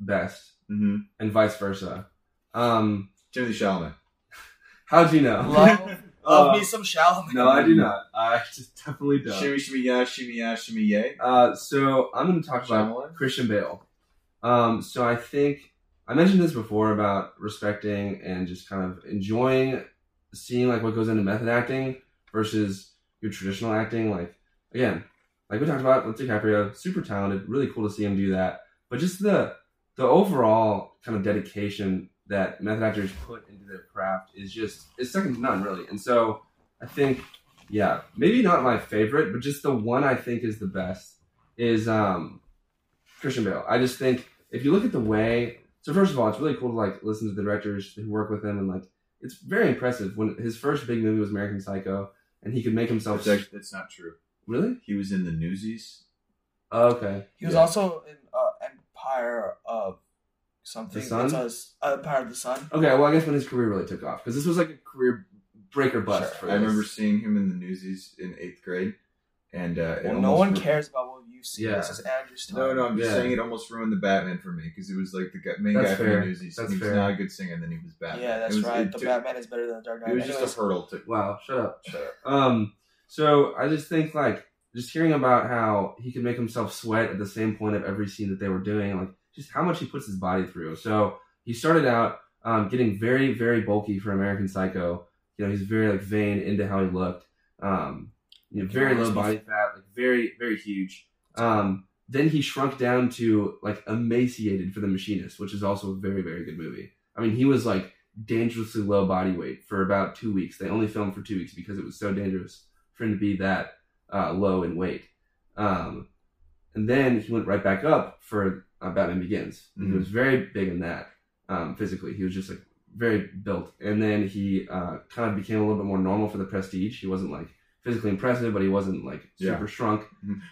best, Mm-hmm. and vice versa. Um, Timothée Chalamet. how'd you know? Love, love Uh, me some Chalamet. no, I do not. I just definitely don't. Shimmy, shimmy, yeah, shimmy, yeah, shimmy, yay. Uh, so I'm going to talk about Christian Bale. Um, so I think I mentioned this before about respecting and just kind of enjoying seeing like what goes into method acting versus your traditional acting. Like again, like we talked about with DiCaprio, super talented, really cool to see him do that. But just the the overall kind of dedication that method actors put into their craft is just is second to none, really. And so I think, yeah, maybe not my favorite, but just the one I think is the best is um Christian Bale. I just think if you look at the way, so first of all, it's really cool to like listen to the directors who work with him, and like it's very impressive. When his first big movie was American Psycho, and he could make himself That's, actually, not true. Really He was in the Newsies. oh, okay. He was Yeah. also in uh, Empire of something. The Sun? It's us- uh, Empire of the Sun. Okay, well, I guess when his career really took off, because this was like a career breaker bust Sure. for I this. remember seeing him in the Newsies in eighth grade, and uh, Well, no one ru- cares about what you see. Yeah. This is Andrew's time. No, no, I'm just Yeah. saying it almost ruined the Batman for me because it was like the guy, main That's guy from the Newsies. That's and he was not a good singer, and then he was Batman. Yeah, that's was- right. The took- Batman is better than the Dark Knight. it was just a hurdle to. Wow, shut up. Shut up. Um, so I just think like just hearing about how he could make himself sweat at the same point of every scene that they were doing, like just how much he puts his body through. So he started out um, getting very, very bulky for American Psycho. You know, he's very like vain into how he looked. Um, you know, very low body fat, like very, very huge. Um, then he shrunk down to like emaciated for the machinist, which is also a very, very good movie. I mean, he was like dangerously low body weight for about two weeks. They only filmed for two weeks because it was so dangerous for him to be that uh, low in weight. Um, and then he went right back up for uh, Batman Begins. And He was very big in that um, physically. He was just like very built. And then he uh, kind of became a little bit more normal for the Prestige. He wasn't like physically impressive, but he wasn't like Yeah. super shrunk.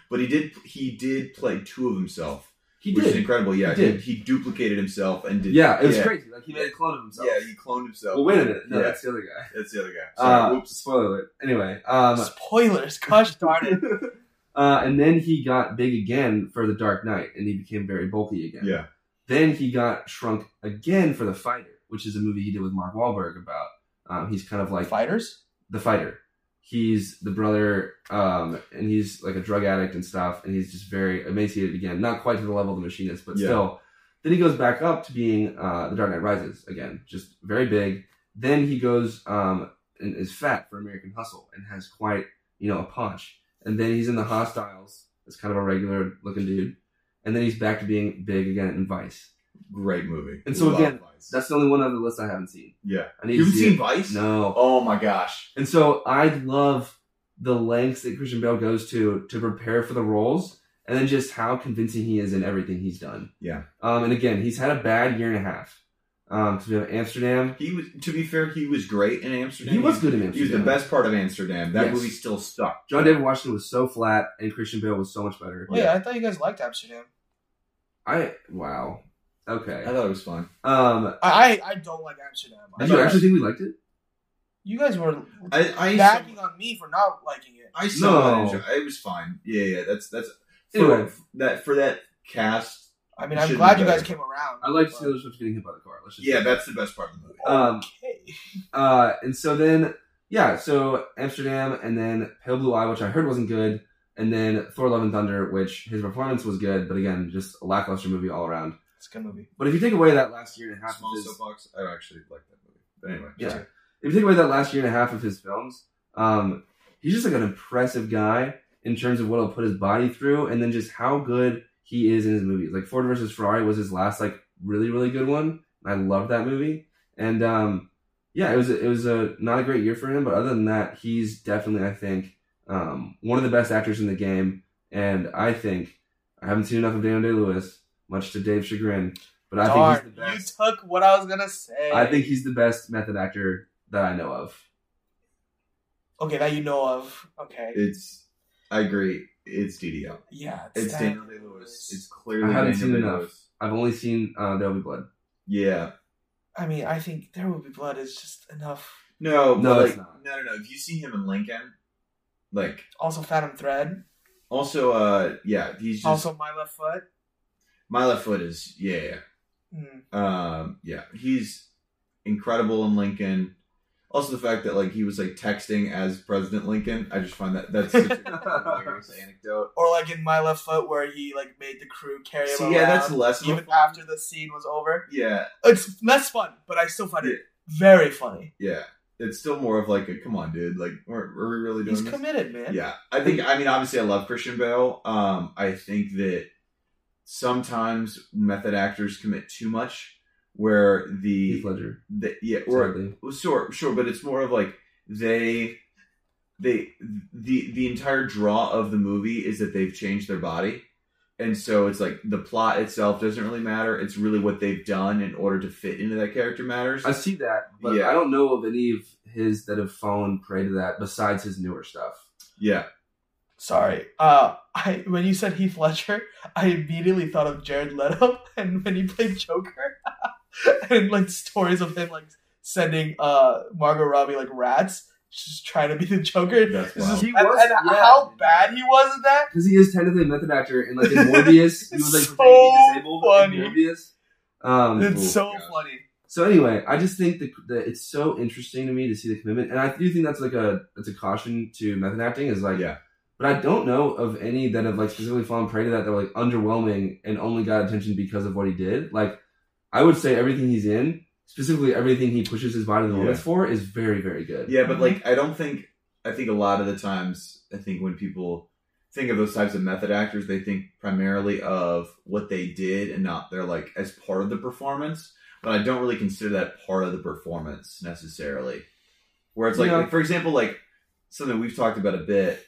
But he did he did play two of himself, He which is incredible. Yeah, He he, he duplicated himself and did. Yeah, it was yeah. crazy. Like he made a clone of himself. Yeah, he cloned himself. Well, wait a minute. No, Yeah. that's the other guy. That's the other guy. Sorry, Uh, whoops. Spoiler alert. Anyway, um, Spoilers. Gosh darn it. uh, and then he got big again for the Dark Knight, and he became very bulky again. Yeah, Then he got shrunk again for the Fighter, which is a movie he did with Mark Wahlberg about. Um, he's kind of like Fighters? the fighter. He's the brother, um, and he's like a drug addict and stuff, and he's just very emaciated again. Not quite to the level of the machinist, but Yeah. still. Then he goes back up to being uh, the Dark Knight Rises again, just very big. Then he goes um, and is fat for American Hustle and has quite you know a punch. And then he's in the Hostiles as kind of a regular looking dude, and then he's back to being big again in Vice. Great movie. And so Love again, Vice. That's the only one on the list I haven't seen. yeah. I need You to haven't see seen it. Vice? No. Oh my gosh. And so I love the lengths that Christian Bale goes to to prepare for the roles, and then just how convincing he is in everything he's done. Yeah. Um, and again, he's had a bad year and a half. Um, because we Amsterdam. He was. To be fair, he was great in Amsterdam. He was good in Amsterdam. He was the best part of Amsterdam. That Yes. movie still stuck. John David Washington was so flat, and Christian Bale was so much better. Wait, I thought you guys liked Amsterdam. I wow. Okay. I thought it was fun. Um, I I, I don't like Amsterdam. Did you actually think we liked it? You guys were I I bagging on me for not liking it. I saw No. it. It was fine. Yeah, yeah. That's that's for Anyway. that for that cast. I mean, I'm glad you guys came around. I liked but- Taylor Swift getting hit by the car. Let's just Yeah, say that's the best part of the movie. Um, Okay. Uh, and so then, yeah, so Amsterdam, and then Pale Blue Eye, which I heard wasn't good, and then Thor: Love and Thunder, which his performance was good, but again, just a lackluster movie all around. It's a good movie. But if you take away that last year and a half Small of his, soapbox. I actually like that movie. But anyway, yeah, if you take away that last year and a half of his films, um, he's just like an impressive guy in terms of what he'll put his body through, and then just how good he is in his movies. Like Ford versus Ferrari was his last like really really good one. I loved that movie, and um, yeah, it was a, it was a not a great year for him, but other than that, he's definitely I think um, one of the best actors in the game, and I think I haven't seen enough of Daniel Day Lewis, much to Dave's chagrin, but I Darn, think he's the best. you took what I was gonna say. I think he's the best method actor that I know of. okay that you know of. Okay, it's. I agree. It's DDL. yeah, It's Daniel Daniel Day Lewis. It's clearly I haven't Daniel seen Day enough. Lewis. I've only seen uh, There'll Be Blood. Yeah. I mean, I think There Will Be Blood is just enough. No, No, but it's like, not. no, no, no. If you see him in Lincoln, like Also, Phantom Thread. also, uh, yeah, he's just Also, My Left Foot. My left foot is yeah, yeah. Mm. Um, yeah, he's incredible in Lincoln. Also, the fact that like he was like texting as President Lincoln, I just find that that's such a hilarious anecdote. Or like in My Left Foot, where he like made the crew carry him See, around. yeah, that's less even fun- after the scene was over. Yeah, It's less fun, but I still find it very funny. yeah. It's still more of like a come on, dude. Like, are, are we really doing He's this? committed, man. Yeah, I think. I mean, obviously, I love Christian Bale. Um, I think that sometimes method actors commit too much, where the, Heath Ledger. the yeah, or Sadly. Sure, sure, but it's more of like they they the the entire draw of the movie is that they've changed their body. And so it's like the plot itself doesn't really matter. It's really what they've done in order to fit into that character matters. I see that, but Yeah. I don't know of any of his that have fallen prey to that besides his newer stuff. yeah. Sorry. Uh, I when you said Heath Ledger, I immediately thought of Jared Leto, and when he played Joker, and like stories of him like sending uh Margot Robbie like rats, just trying to be the Joker. That's This wild. He and, was- and yeah. how bad he was at that. Because he is technically a method actor, and like in Morbius, he was like So pretending to disabled funny. in Morbius. Um, It's Oh, so gosh. funny. so anyway, I just think that, that it's so interesting to me to see the commitment, and I do think that's like a it's a caution to method acting is like Yeah. But I don't know of any that have like specifically fallen prey to that that were like underwhelming and only got attention because of what he did. Like I would say everything he's in, specifically everything he pushes his body to the Yeah. limits for, is very very good. Yeah, but like mm-hmm. I don't think I think a lot of the times I think when people think of those types of method actors, they think primarily of what they did and not they're like as part of the performance. But I don't really consider that part of the performance necessarily. Where it's like, Yeah. like for example, like something we've talked about a bit,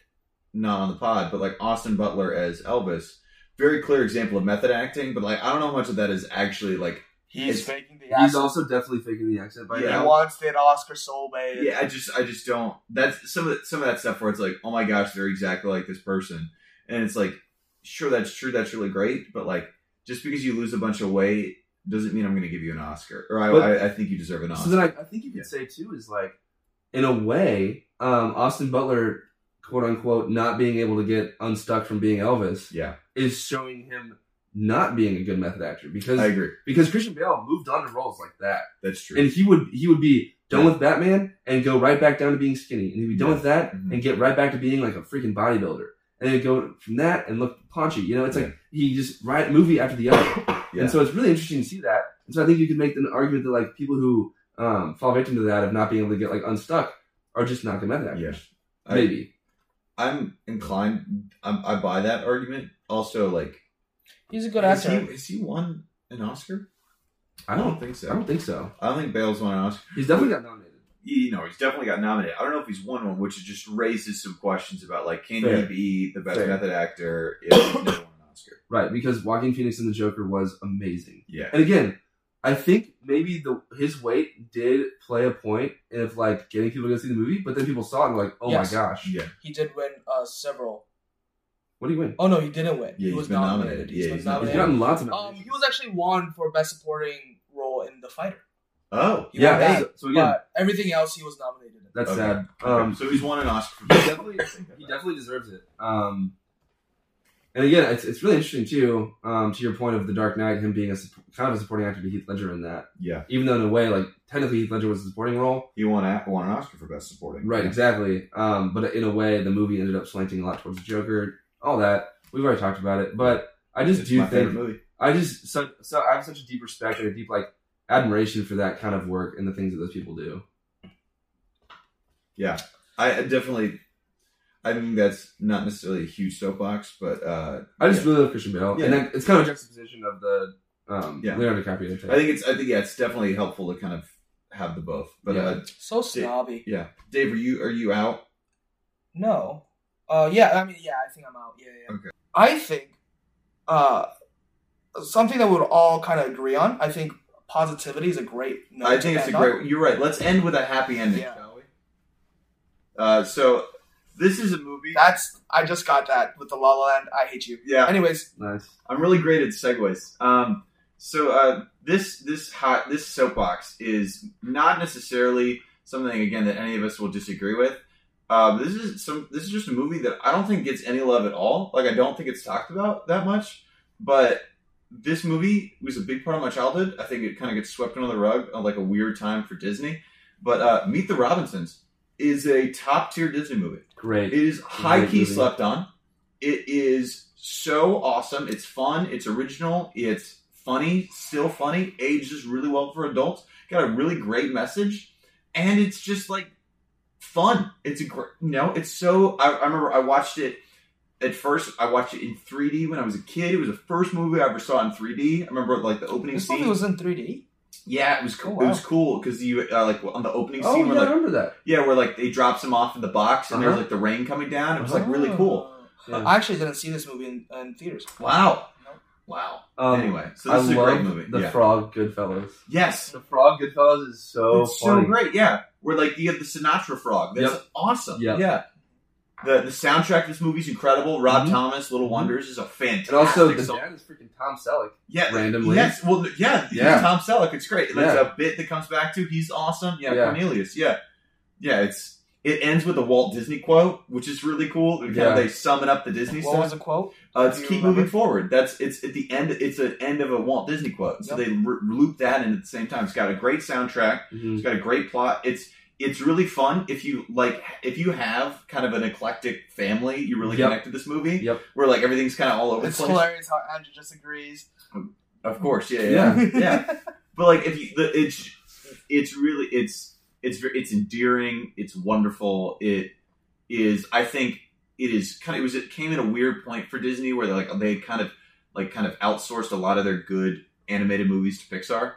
not on the pod, but like Austin Butler as Elvis, very clear example of method acting. But like I don't know how much of that is actually like He's It's- faking the He's accent. also definitely faking the accent by Yeah. he now. wants that Oscar so bad. Yeah, I just I just don't. That's some of the, some of that stuff where it's like, oh my gosh, they're exactly like this person, and it's like, sure, that's true, that's really great, but like, just because you lose a bunch of weight doesn't mean I'm going to give you an Oscar, or I, But- I, I think you deserve an Oscar. So Oscar. then I, I think you could say too is like, in a way, um, Austin Butler, quote unquote, not being able to get unstuck from being Elvis yeah, is showing him not being a good method actor because I agree. because Christian Bale moved on to roles like that, That's true. and he would he would be done Yeah. with Batman and go right back down to being skinny, and he'd be done Yeah. with that Mhm. and get right back to being like a freaking bodybuilder, and then go from that and look paunchy. You know, it's Yeah. like he just right movie after the other. And so it's really interesting to see that. And so I think you could make an argument that like people who um, fall victim to that of not being able to get like unstuck are just not good method actors. I- Maybe. I'm inclined. I'm, I buy that argument. Also, like, He's a good has actor. he, has he won an Oscar? I I don't. don't think so. I don't think so. I don't think Bale's won an Oscar. He's definitely got nominated. you know, he's definitely got nominated. I don't know if he's won one, which just raises some questions about like, can Fair. he be the best Fair. method actor if he's never won an Oscar? Right, because Joaquin Phoenix in the Joker was amazing. Yeah, And again, I think maybe the his weight did play a point of like getting people to go see the movie, but then people saw it and were like, oh Yes. my gosh, yeah. He did win uh, several. what do you win? Oh no, he didn't win. Yeah, he he's was been nominated. nominated. He's Yeah, he's nominated. He's nominated. gotten lots of Um, he was actually won for best supporting role in The Fighter. Oh, He yeah, that, so, so again, but everything else he was nominated. in. that's Okay. sad. Um, so he's won an Oscar. he definitely he definitely deserves it. Um, and again, it's, it's really interesting too. Um, to your point of the Dark Knight, him being a kind of a supporting actor to Heath Ledger in that, Yeah, even though in a way, like technically Heath Ledger was a supporting role, he won a, won an Oscar for best supporting. right? Yeah. Exactly. Um, but in a way, the movie ended up slanting a lot towards the Joker. All that we've already talked about it, but I just It's do think. I just so so I have such a deep respect and a deep like admiration for that kind of work and the things that those people do. Yeah, I definitely. I think that's not necessarily a huge soapbox, but uh, I just yeah. really love Christian Bale, Yeah. and that, it's kind of a juxtaposition of the um, Yeah. Leonardo DiCaprio. I think it's. I think yeah, it's definitely helpful to kind of have the both. But Yeah. uh, So snobby. yeah, Dave, are you are you out? No. Uh, yeah, I mean, yeah, I think I'm out. Yeah, yeah. Okay. I think uh, something that we would all kind of agree on. I think positivity is a great. note I to think it's a end on. great. You're right. Let's end with a happy ending, Yeah. shall we? Uh, so this is a movie. That's I just got that with the La La Land. I hate you. yeah, Anyways, nice. I'm really great at segues. Um, so uh, this this hot this soapbox is not necessarily something again that any of us will disagree with. Um, this is some this is just a movie that I don't think gets any love at all. Like I don't think it's talked about that much. But this movie was a big part of my childhood. I think it kind of gets swept under the rug on like a weird time for Disney. But uh, Meet the Robinsons is a top tier Disney movie. Great. It is high Great key movie. slept on. It is so awesome. It's fun. It's original. It's funny. Still funny. Ages really well for adults. Got a really great message, and it's just like fun. It's a great. You know, it's so. I, I remember I watched it. At first, I watched it in 3D when I was a kid. It was the first movie I ever saw in 3D. I remember like the opening this scene. movie was in 3D. Yeah, it was cool. Oh, wow. It was cool because you uh, like on the opening Oh scene yeah, where I remember that. yeah, where like they drops him off in the box and there's Uh-huh. like the rain coming down. It was like really cool. Oh. Yeah. I actually didn't see this movie in, in theaters. Wow. No. Wow. Um, anyway, so I this is a love great movie. The yeah. Frog Goodfellas. yes. The Frog Goodfellas is so it's funny. so great. Yeah. Where like you have the Sinatra frog. That's Yep. awesome. Yep. Yeah. The the soundtrack of this movie is incredible. Rob Mhm. Thomas, Little Wonders is a fantastic And also the song. dad is freaking Tom Selleck. Yeah, randomly. Yes, well, yeah, Yeah. Tom Selleck. It's great. There's Yeah. a bit that comes back to. He's awesome. Yeah, Yeah. Cornelius. Yeah, yeah. It's it ends with a Walt Disney quote, which is really cool. Kind Yeah. of they summon up the Disney What stuff. was the quote? Uh, it's keep remember? moving forward. That's it's at the end. It's an end of a Walt Disney quote. So Yep. they r- loop that in at the same time. It's got a great soundtrack. Mhm. It's got a great plot. It's it's really fun if you like if you have kind of an eclectic family. You really Yep. connect to this movie. Yep. Where like everything's kind of all over It's the place. It's hilarious how Andrew just agrees. Of course, yeah, yeah, Yeah. yeah. But like if you, the, it's it's really it's it's ver- it's endearing. It's wonderful. It is. I think it is kind of. It was. It came at a weird point for Disney where they like they kind of like kind of outsourced a lot of their good animated movies to Pixar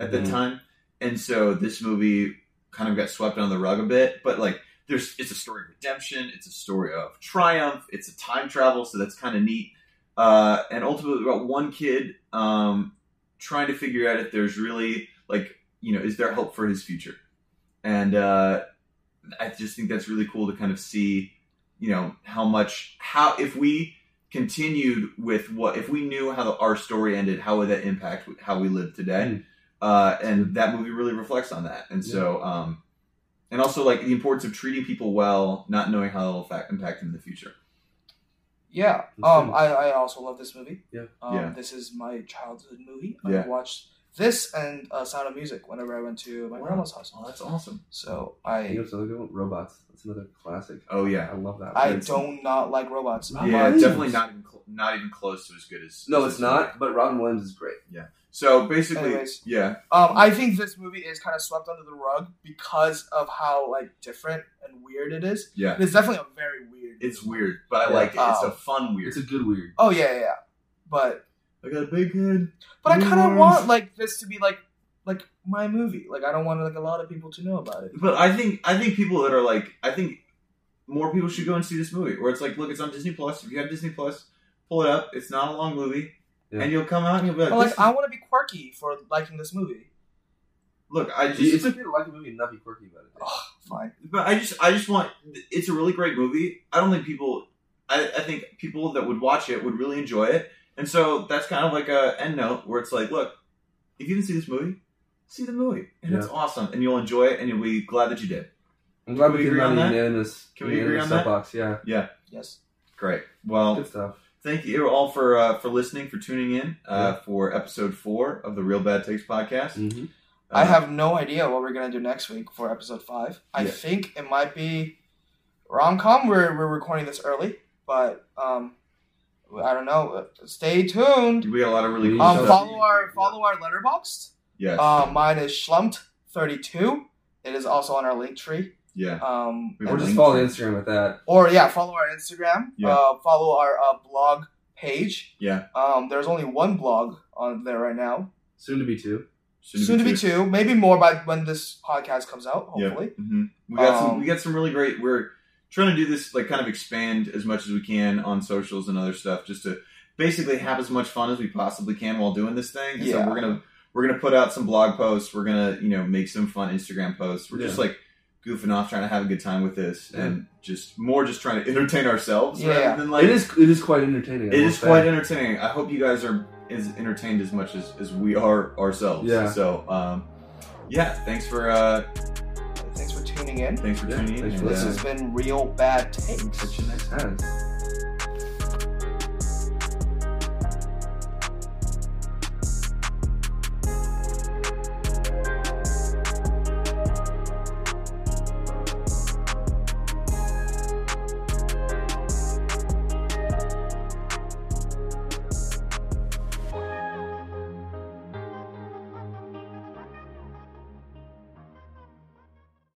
at the Mhm. time, and so this movie kind of got swept under the rug a bit. But like, there's it's a story of redemption. It's a story of triumph. It's a time travel, so that's kind of neat. Uh, and ultimately about one kid um, trying to figure out if there's really like you know is there hope for his future, and uh, I just think that's really cool to kind of see you know how much how if we continued with what if we knew how the, our story ended how would that impact how we live today Mm. Uh, and that movie really reflects on that and so um, and also like the importance of treating people well not knowing how it'll affect, impact them in the future Yeah. Um. I, I also love this movie. Yeah. Um, Yeah. This is my childhood movie. Yeah. I watched this and uh, Sound of Music whenever I went to my Wow. grandma's house. oh that's awesome So I think I it's another good one. Robots. That's another classic. oh yeah I love that. I It's- don't not like robots. Robin yeah Williams. definitely not even cl- not even close to as good as No, as it's this movie. not. But Robin Williams is great. So basically Anyways. yeah Um, I think this movie is kind of swept under the rug because of how like different and weird it is. yeah It's definitely a very weird. it's weird but I Yeah. like it it's a Oh. fun weird It's a good weird. Oh yeah, yeah, yeah. But I got a big head but I kind of want like this to be like like my movie. Like I don't want like a lot of people to know about it. But I think I think people that are like I think more people should go and see this movie. Where it's like, look, it's on Disney Plus. If you have Disney Plus, pull it up. It's not a long movie, Yeah. and you'll come out and you'll be like, But like this I want to be quirky for liking this movie. look, I just, It's okay to like a movie and not be quirky about it. Oh, fine. but I just, I just want. It's a really great movie. I don't think people. I, I think people that would watch it would really enjoy it, and so that's kind of like a end note where it's like, look, if you didn't see this movie, see the movie, and it's awesome, and you'll enjoy it, and you'll be glad that you did. I'm glad Can we we agree on that? unanimous. Can we agree on that? soapbox, Yeah, Yeah, Yes. great. Well, good stuff. Thank you all for uh, for listening for tuning in uh, for episode four of the Real Bad Takes podcast. hmm Uh, I have no idea what we're gonna do next week for episode five. I Yeah. think it might be rom com. We're we're recording this early, but um, I don't know. Stay tuned. we got a lot of really cool Um, stuff. follow our follow our letterboxd. Yes, Uh, mine is schlumped thirty two. It is also on our link tree. Yeah, Um, We Or just link follow tree. Instagram with that. or yeah, follow our Instagram. Yeah. Uh, follow our uh, blog page. yeah. Um, there's only one blog on there right now. Soon to be two. Soon to be two, maybe more by when this podcast comes out. Yeah. Hopefully. hmm We got some. Um, We got some really great. We're trying to do this like kind of expand as much as we can on socials and other stuff, just to basically have as much fun as we possibly can while doing this thing. And Yeah. So we're gonna we're gonna put out some blog posts. We're gonna you know make some fun Instagram posts. We're just like goofing off, trying to have a good time with this, Yeah. and just more just trying to entertain ourselves Yeah. rather than like it is. It is quite entertaining. I It say. quite entertaining. I hope you guys are as entertained as much as, as we are ourselves. Yeah. So, um, yeah. Thanks for uh, Thanks for tuning in. thanks for Yeah, tuning in. thanks and, for This uh, has been real bad takes. catch you next time. Has.